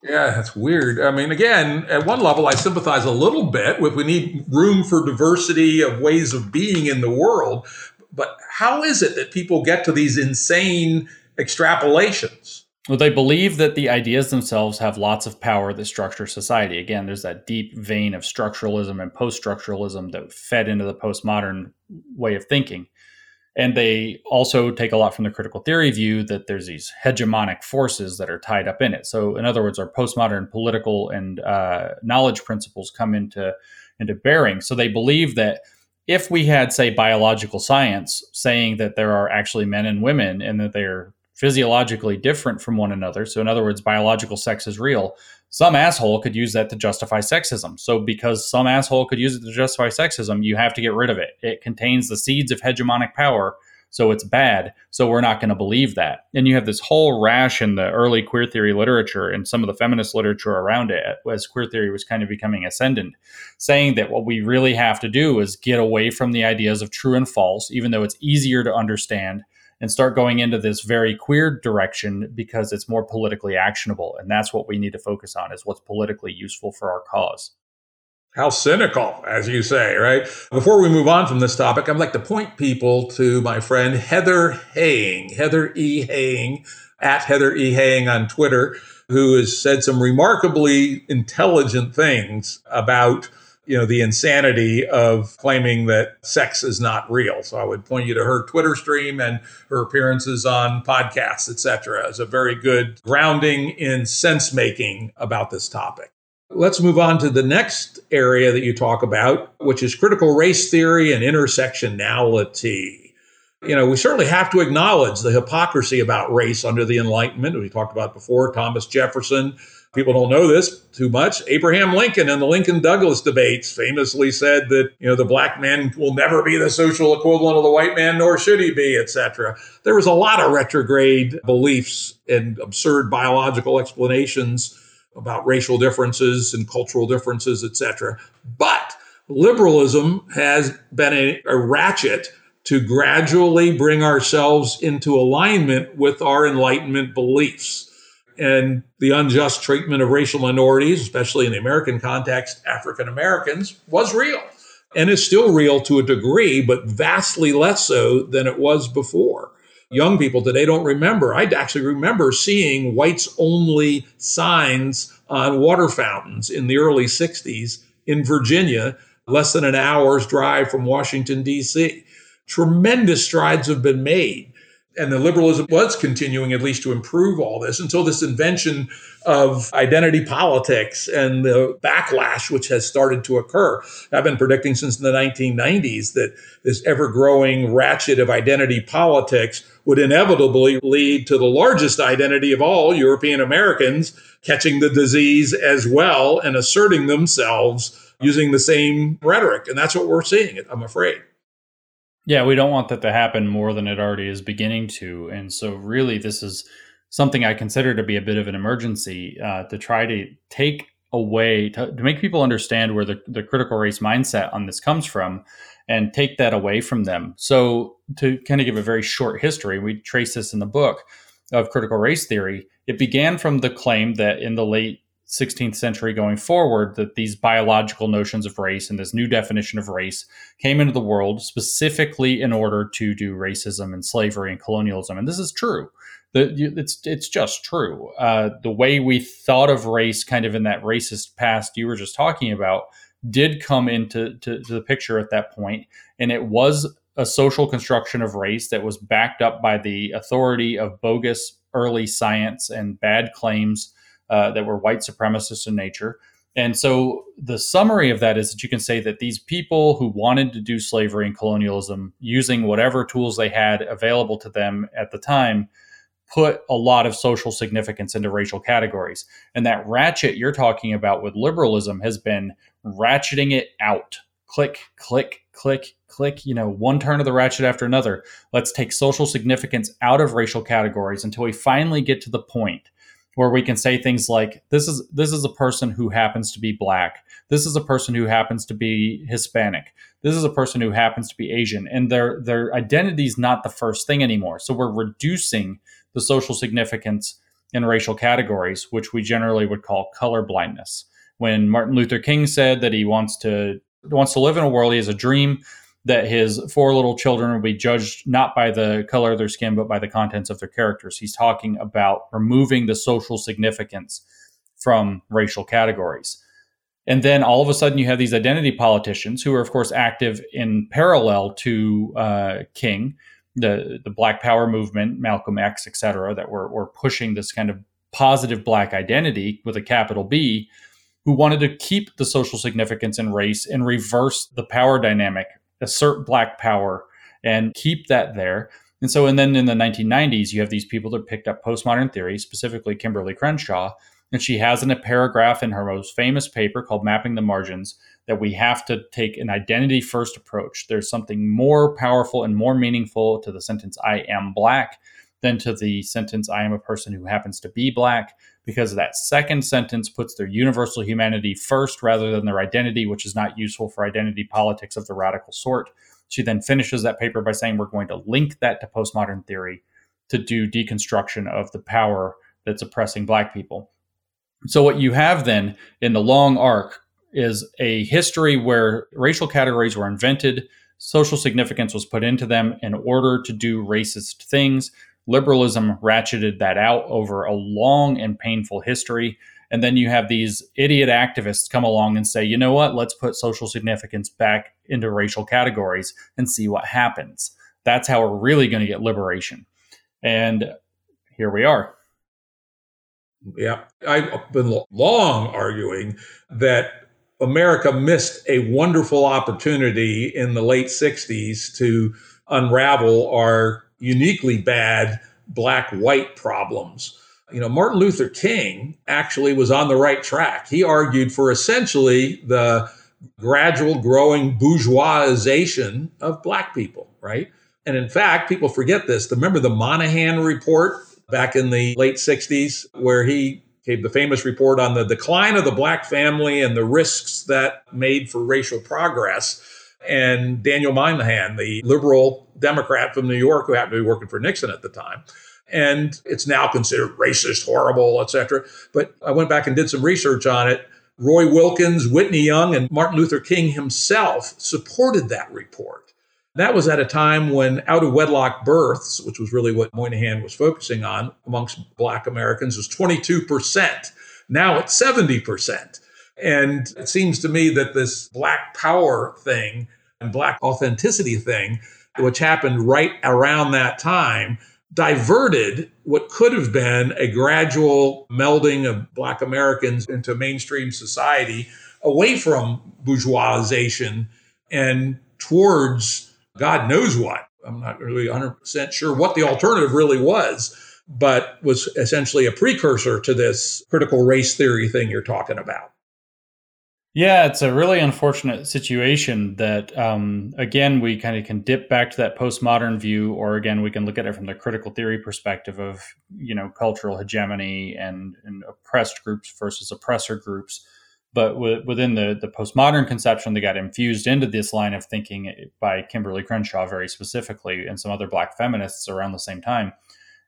S1: Yeah that's weird. I mean again at one level i sympathize a little bit with we need room for diversity of ways of being in the world but how is it that people get to these insane extrapolations
S2: well, they believe that the ideas themselves have lots of power that structure society. Again, there's that deep vein of structuralism and post structuralism that fed into the postmodern way of thinking. And they also take a lot from the critical theory view that there's these hegemonic forces that are tied up in it. So, in other words, our postmodern political and uh, knowledge principles come into into bearing. So they believe that if we had, say, biological science saying that there are actually men and women and that they're physiologically different from one another. So, in other words, biological sex is real. Some asshole could use that to justify sexism. So, because some asshole could use it to justify sexism, you have to get rid of it. It contains the seeds of hegemonic power so it's bad. So we're not going to believe that. And you have this whole rash in the early queer theory literature and some of the feminist literature around it as queer theory was kind of becoming ascendant, saying that what we really have to do is get away from the ideas of true and false, even though it's easier to understand and start going into this very queer direction because it's more politically actionable and that's what we need to focus on is what's politically useful for our cause
S1: how cynical, as you say, right? Before we move on from this topic, I'd like to point people to my friend Heather Heying, Heather E. Heying, at Heather E. Heying on Twitter, who has said some remarkably intelligent things about you know the insanity of claiming that sex is not real so i would point you to her twitter stream and her appearances on podcasts etc as a very good grounding in sense making about this topic Let's move on to the next area that you talk about, which is critical race theory and intersectionality. You know, we certainly have to acknowledge the hypocrisy about race under the Enlightenment. We talked about before Thomas Jefferson. People don't know this too much. Abraham Lincoln in the Lincoln Douglas debates famously said that, you know, the black man will never be the social equivalent of the white man, nor should he be, etc. There was a lot of retrograde beliefs and absurd biological explanations about racial differences and cultural differences, etc. But liberalism has been a, a ratchet to gradually bring ourselves into alignment with our Enlightenment beliefs. And the unjust treatment of racial minorities, especially in the American context, African Americans, was real and is still real to a degree, but vastly less so than it was before young people today don't remember. I actually remember seeing whites only signs on water fountains in the early 60s in Virginia, less than an hour's drive from Washington, D.C. Tremendous strides have been made and the liberalism was continuing at least to improve all this until this invention of identity politics and the backlash which has started to occur. I've been predicting since the 1990s that this ever growing ratchet of identity politics would inevitably lead to the largest identity of all European Americans catching the disease as well and asserting themselves using the same rhetoric. And that's what we're seeing, I'm afraid.
S2: Yeah, we don't want that to happen more than it already is beginning to. And so, really, this is something I consider to be a bit of an emergency uh, to try to take away, to, to, make people understand where the, the critical race mindset on this comes from and take that away from them. So, to kind of give a very short history, we trace this in the book of critical race theory. It began from the claim that in the late 16th century going forward that these biological notions of race and this new definition of race came into the world specifically in order to do racism and slavery and colonialism. And this is true. The, it's it's just true. Uh, the way we thought of race, kind of in that racist past you were just talking about, did come into to, to the picture at that point, and it was a social construction of race that was backed up by the authority of bogus early science and bad claims uh, that were white supremacist in nature. And so the summary of that is that you can say that these people who wanted to do slavery and colonialism using whatever tools they had available to them at the time put a lot of social significance into racial categories. And that ratchet you're talking about with liberalism has been ratcheting it out. Click, click, click, click, you know, one turn of the ratchet after another. Let's take social significance out of racial categories until we finally get to the point where we can say things like this is this is a person who happens to be black. This is a person who happens to be hispanic. This is a person who happens to be asian. And their their identity is not the first thing anymore. So we're reducing the social significance in racial categories which we generally would call color blindness. When martin luther king said that he wants to wants to live in a world he has a dream that his four little children will be judged not by the color of their skin, but by the contents of their characters. He's talking about removing the social significance from racial categories. And then all of a sudden, you have these identity politicians who are, of course, active in parallel to uh, King, the the Black Power movement, Malcolm X, et cetera, that were, were pushing this kind of positive Black identity with a capital B, who wanted to keep the social significance in race and reverse the power dynamic assert black power and keep that there. And so, and then in the 1990s, you have these people that picked up postmodern theory, specifically Kimberlé Crenshaw, and she has in a paragraph in her most famous paper called Mapping the Margins that we have to take an identity first approach. There's something more powerful and more meaningful to the sentence, I am black, than to the sentence, I am a person who happens to be black, because that second sentence puts their universal humanity first rather than their identity, which is not useful for identity politics of the radical sort. She then finishes that paper by saying, We're going to link that to postmodern theory to do deconstruction of the power that's oppressing black people. So, what you have then in the long arc is a history where racial categories were invented, social significance was put into them in order to do racist things. Liberalism ratcheted that out over a long and painful history. And then you have these idiot activists come along and say, you know what, let's put social significance back into racial categories and see what happens. That's how we're really going to get liberation. And here we are.
S1: Yeah, I've been long arguing that America missed a wonderful opportunity in the late 60s to unravel our uniquely bad black white problems. You know, Martin Luther King actually was on the right track. He argued for essentially the gradual growing bourgeoisization of black people, right? And in fact, people forget this. Remember the Moynihan report back in the late 60s, where he gave the famous report on the decline of the black family and the risks that made for racial progress. And Daniel Moynihan, the liberal Democrat from New York who happened to be working for Nixon at the time. And it's now considered racist, horrible, etc. But I went back and did some research on it. Roy Wilkins, Whitney Young, and Martin Luther King himself supported that report. That was at a time when out of wedlock births, which was really what Moynihan was focusing on amongst Black Americans, was 22%. Now it's 70%. And it seems to me that this Black power thing and Black authenticity thing, which happened right around that time, diverted what could have been a gradual melding of Black Americans into mainstream society away from bourgeoisization and towards God knows what. I'm not really 100% sure what the alternative really was, but was essentially a precursor to this critical race theory thing you're talking about.
S2: Yeah, it's a really unfortunate situation that, um, again, we kind of can dip back to that postmodern view, or again, we can look at it from the critical theory perspective of, you know, cultural hegemony and, and oppressed groups versus oppressor groups. But w- within the, the postmodern conception that got infused into this line of thinking by Kimberlé Crenshaw very specifically and some other black feminists around the same time,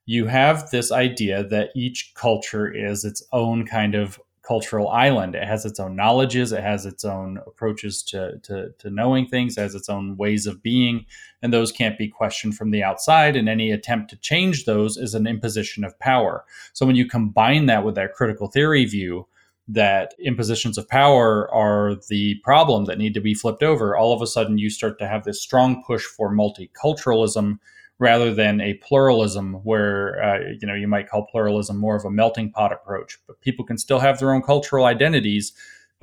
S2: you have this idea that each culture is its own kind of cultural island. It has its own knowledges, it has its own approaches to, to, to knowing things, has its own ways of being, and those can't be questioned from the outside. And any attempt to change those is an imposition of power. So when you combine that with that critical theory view, that impositions of power are the problem that need to be flipped over, all of a sudden you start to have this strong push for multiculturalism rather than a pluralism where uh, you know you might call pluralism more of a melting pot approach. But people can still have their own cultural identities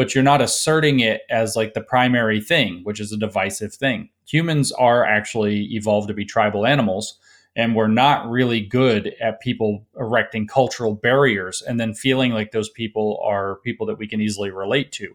S2: but you're not asserting it as like the primary thing which is a divisive thing. Humans are actually evolved to be tribal animals and we're not really good at people erecting cultural barriers and then feeling like those people are people that we can easily relate to.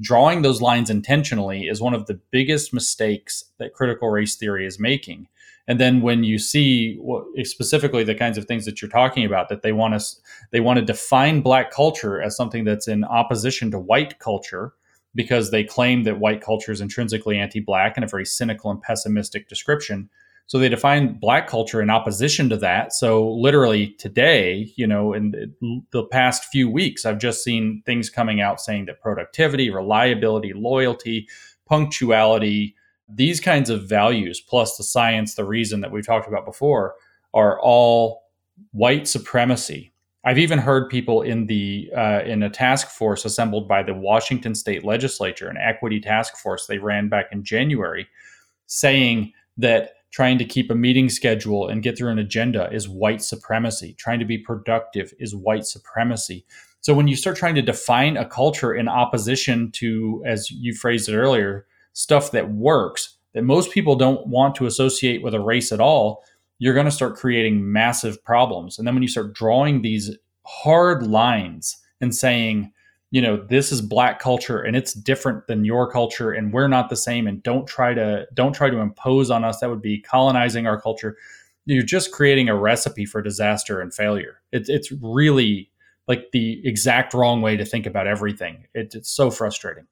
S2: Drawing those lines intentionally is one of the biggest mistakes that critical race theory is making and then when you see what, specifically the kinds of things that you're talking about that they want to they want to define black culture as something that's in opposition to white culture because they claim that white culture is intrinsically anti-black and a very cynical and pessimistic description so they define black culture in opposition to that. So literally today, you know, in the past few weeks, I've just seen things coming out saying that productivity, reliability, loyalty, punctuality, these kinds of values, plus the science, the reason that we've talked about before, are all white supremacy. I've even heard people in the uh, in a task force assembled by the Washington State Legislature, an equity task force they ran back in January, saying that trying to keep a meeting schedule and get through an agenda is white supremacy. Trying to be productive is white supremacy. So when you start trying to define a culture in opposition to, as you phrased it earlier, stuff that works, that most people don't want to associate with a race at all, you're going to start creating massive problems. And then when you start drawing these hard lines and saying, you know this is black culture and it's different than your culture and we're not the same and don't try to don't try to impose on us that would be colonizing our culture you're just creating a recipe for disaster and failure. It, it's really like the exact wrong way to think about everything. It, it's so frustrating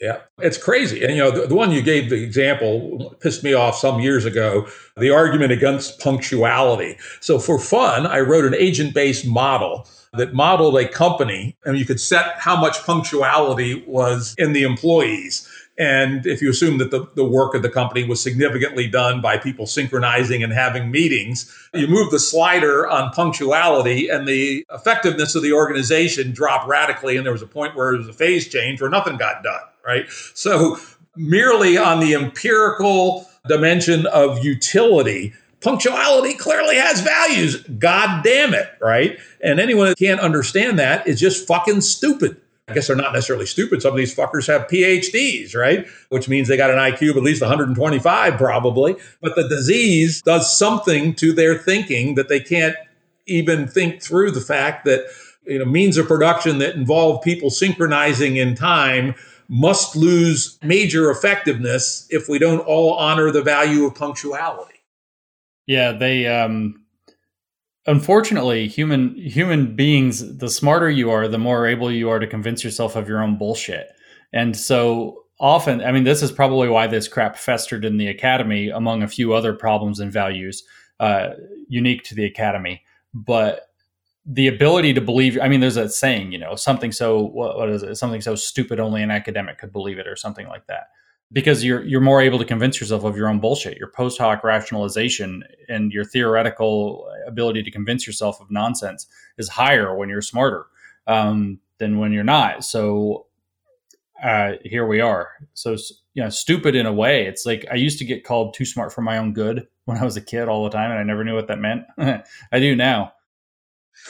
S1: yeah, it's crazy. And, you know, the, the, one you gave the example pissed me off some years ago the argument against punctuality. So, for fun, I wrote an agent based model that modeled a company, and you could set how much punctuality was in the employees. And if you assume that the, the work of the company was significantly done by people synchronizing and having meetings, you move the slider on punctuality and the effectiveness of the organization dropped radically. And there was a point where there was a phase change where nothing got done, right? So, merely on the empirical dimension of utility, punctuality clearly has values. God damn it, right? And anyone that can't understand that is just fucking stupid. I guess they're not necessarily stupid. Some of these fuckers have PhDs, right? Which means they got an IQ of at least 125, probably. But the disease does something to their thinking that they can't even think through the fact that you know means of production that involve people synchronizing in time must lose major effectiveness if we don't all honor the value of punctuality.
S2: Yeah, they um unfortunately human human beings the smarter you are the more able you are to convince yourself of your own bullshit and so often i mean this is probably why this crap festered in the academy among a few other problems and values uh, unique to the academy but the ability to believe i mean there's a saying you know something so what, what is it something so stupid only an academic could believe it or something like that because you're you're more able to convince yourself of your own bullshit. Your post hoc rationalization and your theoretical ability to convince yourself of nonsense is higher when you're smarter um, than when you're not. So uh, here we are. So you know, stupid in a way. It's like I used to get called too smart for my own good when I was a kid all the time, and I never knew what that meant. I do now.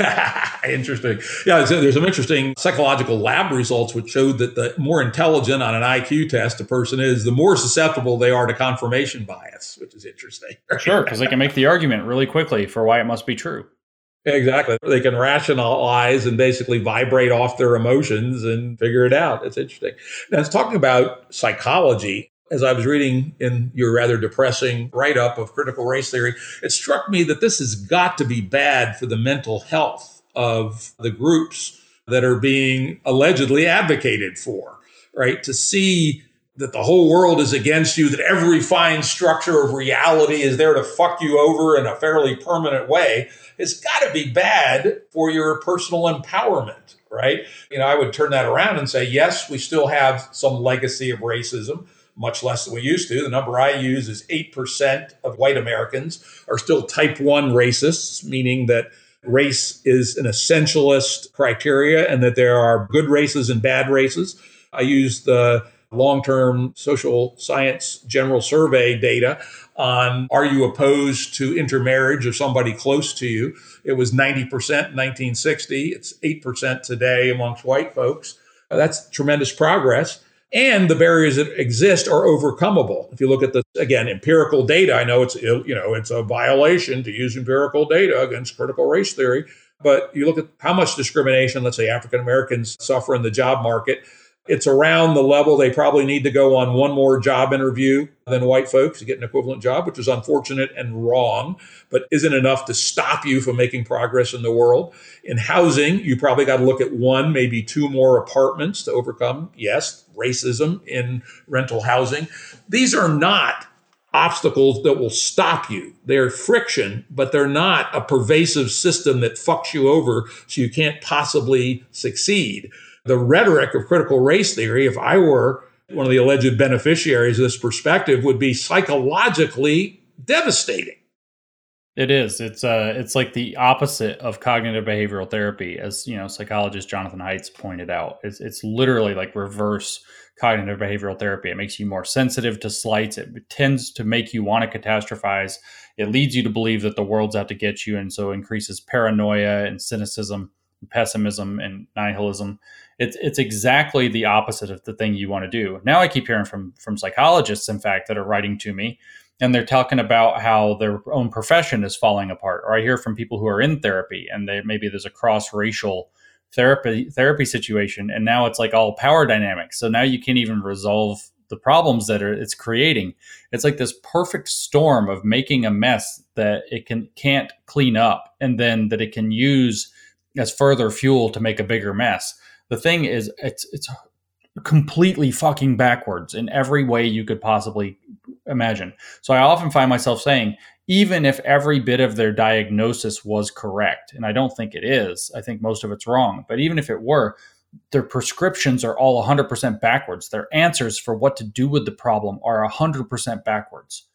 S1: interesting. Yeah, there's some interesting psychological lab results which showed that the more intelligent on an IQ test a person is, the more susceptible they are to confirmation bias, which is interesting.
S2: sure, because they can make the argument really quickly for why it must be true.
S1: Exactly. They can rationalize and basically vibrate off their emotions and figure it out. It's interesting. Now, it's talking about psychology as I was reading in your rather depressing write up of critical race theory, it struck me that this has got to be bad for the mental health of the groups that are being allegedly advocated for, right? To see that the whole world is against you, that every fine structure of reality is there to fuck you over in a fairly permanent way, it's got to be bad for your personal empowerment, right? You know, I would turn that around and say, yes, we still have some legacy of racism much less than we used to. The number I use is 8% of white Americans are still type 1 racists, meaning that race is an essentialist criteria and that there are good races and bad races. I use the long term social science general survey data on are you opposed to intermarriage of somebody close to you? It was 90% in 1960. It's 8% today amongst white folks. That's tremendous progress and the barriers that exist are overcomable. If you look at the again empirical data, I know it's you know it's a violation to use empirical data against critical race theory, but you look at how much discrimination, let's say African Americans suffer in the job market, it's around the level they probably need to go on one more job interview than white folks to get an equivalent job, which is unfortunate and wrong, but isn't enough to stop you from making progress in the world. In housing, you probably got to look at one, maybe two more apartments to overcome, yes, racism in rental housing. These are not obstacles that will stop you. They're friction, but they're not a pervasive system that fucks you over so you can't possibly succeed the rhetoric of critical race theory, if I were one of the alleged beneficiaries of this perspective, would be psychologically devastating.
S2: It is. It's uh it's like the opposite of cognitive behavioral therapy, as you know, psychologist Jonathan Haidt pointed out. It's it's literally like reverse cognitive behavioral therapy. It makes you more sensitive to slights. It tends to make you want to catastrophize. It leads you to believe that the world's out to get you, and so increases paranoia and cynicism, and pessimism and nihilism it's it's exactly the opposite of the thing you want to do. Now I keep hearing from from psychologists, in fact, that are writing to me, and they're talking about how their own profession is falling apart. Or I hear from people who are in therapy, and they maybe there's a cross racial therapy therapy situation and now it's like all power dynamics so now you can't even resolve the problems that are it's creating it's like this perfect storm of making a mess that it can can't clean up and then that it can use as further fuel to make a bigger mess the thing is it's it's completely fucking backwards in every way you could possibly imagine so i often find myself saying even if every bit of their diagnosis was correct. And I don't think it is. I think most of it's wrong. But even if it were, their prescriptions are all 100% backwards. Their answers for what to do with the problem are 100% backwards.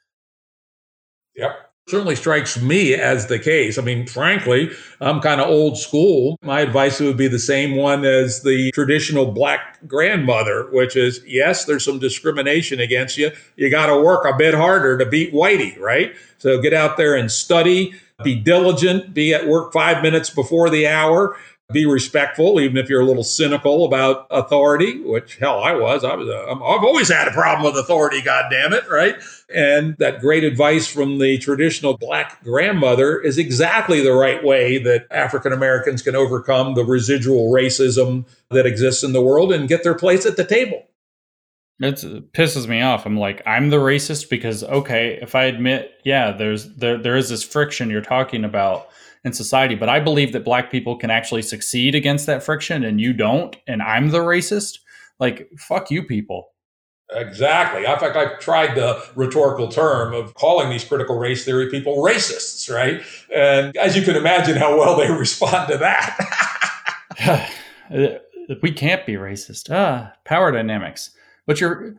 S1: Yep certainly strikes me as the case. I mean, frankly, I'm kind of old school. My advice would be the same one as the traditional black grandmother, which is yes, there's some discrimination against you. You got to work a bit harder to beat Whitey, right? So get out there and study, be diligent, be at work five minutes before the hour be respectful, even if you're a little cynical about authority, which hell I was. I was. A, I've always had a problem with authority. God damn it, right? And that great advice from the traditional black grandmother is exactly the right way that African Americans can overcome the residual racism that exists in the world and get their place at the table.
S2: It pisses me off. I'm like, I'm the racist because okay, if I admit, yeah, there's there there is this friction you're talking about in society. But I believe that black people can actually succeed against that friction and you don't, and I'm the racist. Like, fuck you people.
S1: Exactly. In fact, I've tried the rhetorical term of calling these critical race theory people racists, right? And as you can imagine, how well they respond to that.
S2: we can't be racist. Ah, power dynamics. But you're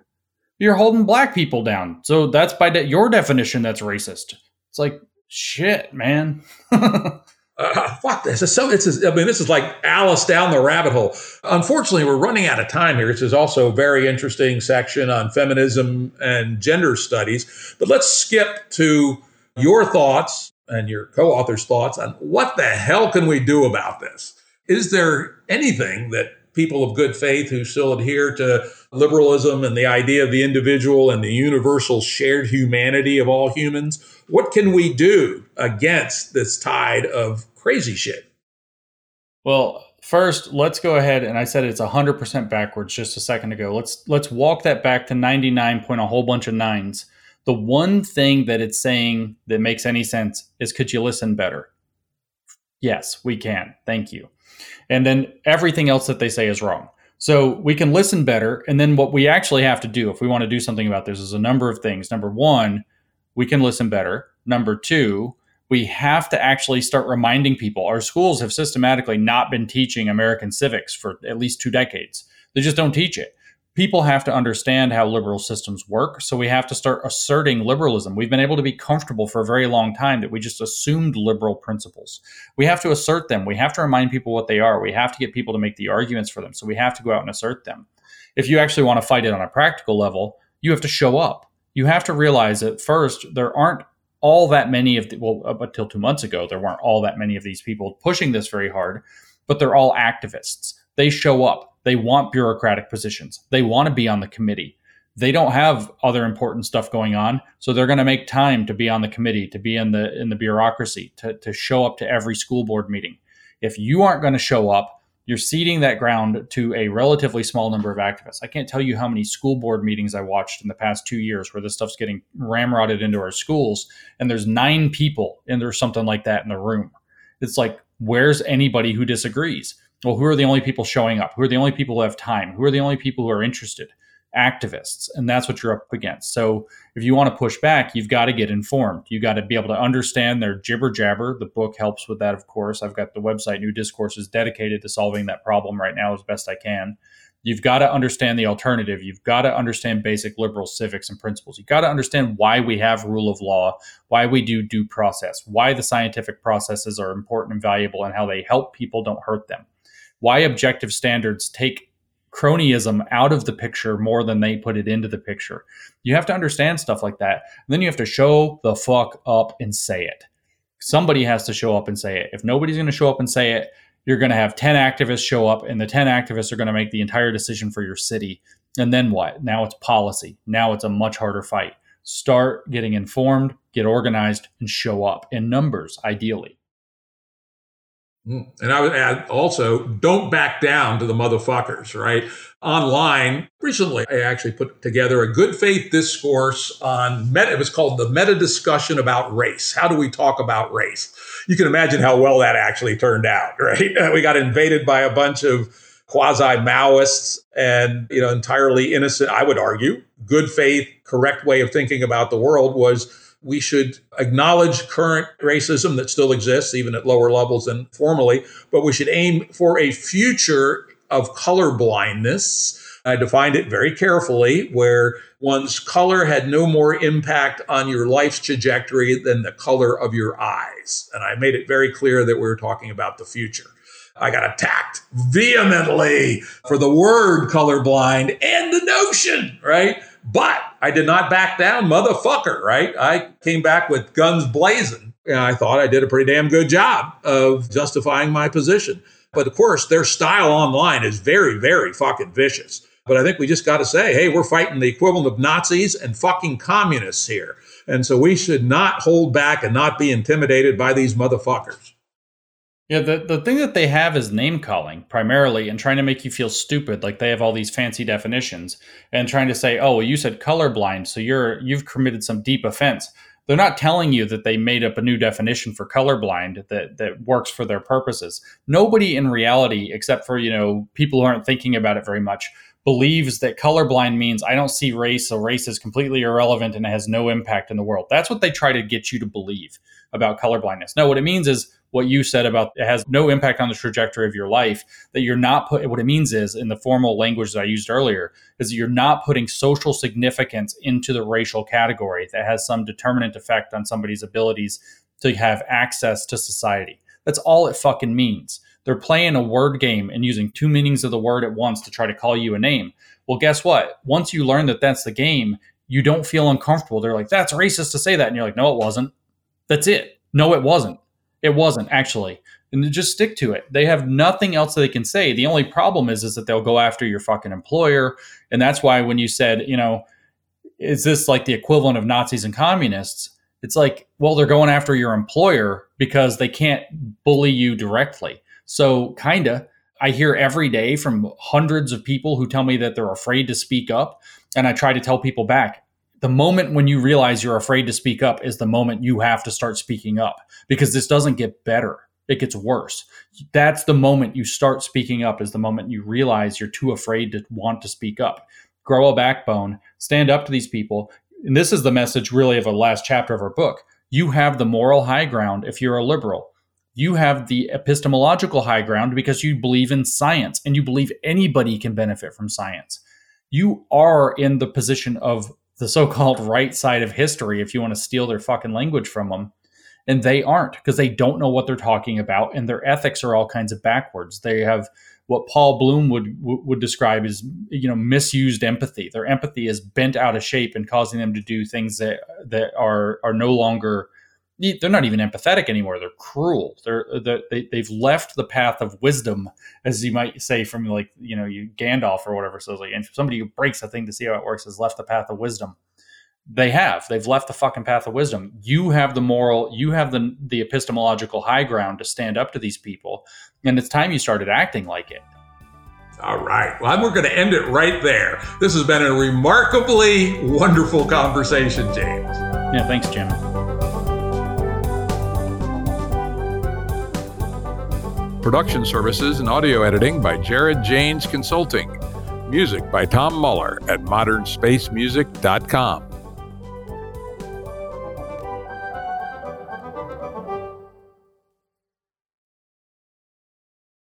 S2: you're holding black people down, so that's by de- your definition that's racist. It's like shit, man. uh,
S1: fuck this. It's so it's. I mean, this is like Alice down the rabbit hole. Unfortunately, we're running out of time here. This is also a very interesting section on feminism and gender studies. But let's skip to your thoughts and your co-author's thoughts on what the hell can we do about this? Is there anything that people of good faith who still adhere to liberalism and the idea of the individual and the universal shared humanity of all humans. What can we do against this tide of crazy shit?
S2: Well, first, let's go ahead and I said it's 100% backwards just a second ago. Let's let's walk that back to 99 point a whole bunch of nines. The one thing that it's saying that makes any sense is could you listen better? Yes, we can. Thank you. And then everything else that they say is wrong. So we can listen better. And then what we actually have to do if we want to do something about this is a number of things. Number one, we can listen better. Number two, we have to actually start reminding people. Our schools have systematically not been teaching American civics for at least two decades. They just don't teach it people have to understand how liberal systems work. So we have to start asserting liberalism. We've been able to be comfortable for a very long time that we just assumed liberal principles. We have to assert them. We have to remind people what they are. We have to get people to make the arguments for them. So we have to go out and assert them. If you actually want to fight it on a practical level, you have to show up. You have to realize that first, there aren't all that many of the, well, up until two months ago, there weren't all that many of these people pushing this very hard, but they're all activists. They show up they want bureaucratic positions. They want to be on the committee. They don't have other important stuff going on, so they're going to make time to be on the committee, to be in the in the bureaucracy, to, to show up to every school board meeting. If you aren't going to show up, you're ceding that ground to a relatively small number of activists. I can't tell you how many school board meetings I watched in the past two years where this stuff's getting ramrodded into our schools, and there's nine people and there's something like that in the room. It's like, where's anybody who disagrees? Well, who are the only people showing up? Who are the only people who have time? Who are the only people who are interested? Activists. And that's what you're up against. So if you want to push back, you've got to get informed. You've got to be able to understand their jibber jabber. The book helps with that, of course. I've got the website New Discourses dedicated to solving that problem right now as best I can. You've got to understand the alternative. You've got to understand basic liberal civics and principles. You've got to understand why we have rule of law, why we do due process, why the scientific processes are important and valuable, and how they help people, don't hurt them why objective standards take cronyism out of the picture more than they put it into the picture. You have to understand stuff like that. And then you have to show the fuck up and say it. Somebody has to show up and say it. If nobody's going to show up and say it, you're going to have 10 activists show up, and the 10 activists are going to make the entire decision for your city. And then what? Now it's policy. Now it's a much harder fight. Start getting informed, get organized, and show up in numbers, ideally.
S1: And I would add also, don't back down to the motherfuckers, right? Online, recently, I actually put together a good faith discourse on meta. It was called the meta discussion about race. How do we talk about race? You can imagine how well that actually turned out, right? We got invaded by a bunch of quasi Maoists and, you know, entirely innocent, I would argue, good faith, correct way of thinking about the world was we should acknowledge current racism that still exists, even at lower levels than formerly, but we should aim for a future of color blindness. I defined it very carefully, where one's color had no more impact on your life's trajectory than the color of your eyes. And I made it very clear that we were talking about the future. I got attacked vehemently for the word colorblind and the notion, right? But I did not back down, motherfucker, right? I came back with guns blazing. And I thought I did a pretty damn good job of justifying my position. But of course, their style online is very, very fucking vicious. But I think we just got to say, hey, we're fighting the equivalent of Nazis and fucking communists here. And so we should not hold back and not be intimidated by these motherfuckers.
S2: Yeah, the, the thing that they have is name calling primarily and trying to make you feel stupid. Like they have all these fancy definitions and trying to say, oh, well, you said colorblind, so you're you've committed some deep offense. They're not telling you that they made up a new definition for colorblind that, that works for their purposes. Nobody in reality, except for, you know, people who aren't thinking about it very much, believes that colorblind means I don't see race, so race is completely irrelevant and it has no impact in the world. That's what they try to get you to believe about colorblindness. No, what it means is what you said about it has no impact on the trajectory of your life that you're not put what it means is in the formal language that i used earlier is that you're not putting social significance into the racial category that has some determinant effect on somebody's abilities to have access to society. That's all it fucking means. They're playing a word game and using two meanings of the word at once to try to call you a name. Well guess what? Once you learn that that's the game you don't feel uncomfortable. They're like that's racist to say that. And you're like no it wasn't. That's it. No it wasn't it wasn't actually. And just stick to it. They have nothing else they can say. The only problem is, is that they'll go after your fucking employer. And that's why when you said, you know, is this like the equivalent of Nazis and communists? It's like, well, they're going after your employer because they can't bully you directly. So, kinda, I hear every day from hundreds of people who tell me that they're afraid to speak up. And I try to tell people back, the moment when you realize you're afraid to speak up is the moment you have to start speaking up because this doesn't get better. It gets worse. That's the moment you start speaking up is the moment you realize you're too afraid to want to speak up. Grow a backbone. Stand up to these people. And this is the message really of a last chapter of our book. You have the moral high ground if you're a liberal. You have the epistemological high ground because you believe in science and you believe anybody can benefit from science. You are in the position of the so-called right side of history if you want to steal their fucking language from them and they aren't because they don't know what they're talking about and their ethics are all kinds of backwards. They have what paul bloom would would describe as you know misused empathy. Their empathy is bent out of shape and causing them to do things that that are are no longer they're not even empathetic anymore. They're cruel. They're, uh, they're they, they've left the path of wisdom, as you might say from like you know you Gandalf or whatever. So it's like and somebody who breaks a thing to see how it works has left the path of wisdom. They have. They've left the fucking path of wisdom. You have the moral. You have the the epistemological high ground to stand up to these people, and it's time you started acting like it.
S1: All right. Well, we're going to end it right there. This has been a remarkably wonderful conversation, James.
S2: Yeah. Thanks, Jim.
S1: Production services and audio editing by Jared Janes Consulting. Music by Tom Muller at modernspacemusic.com.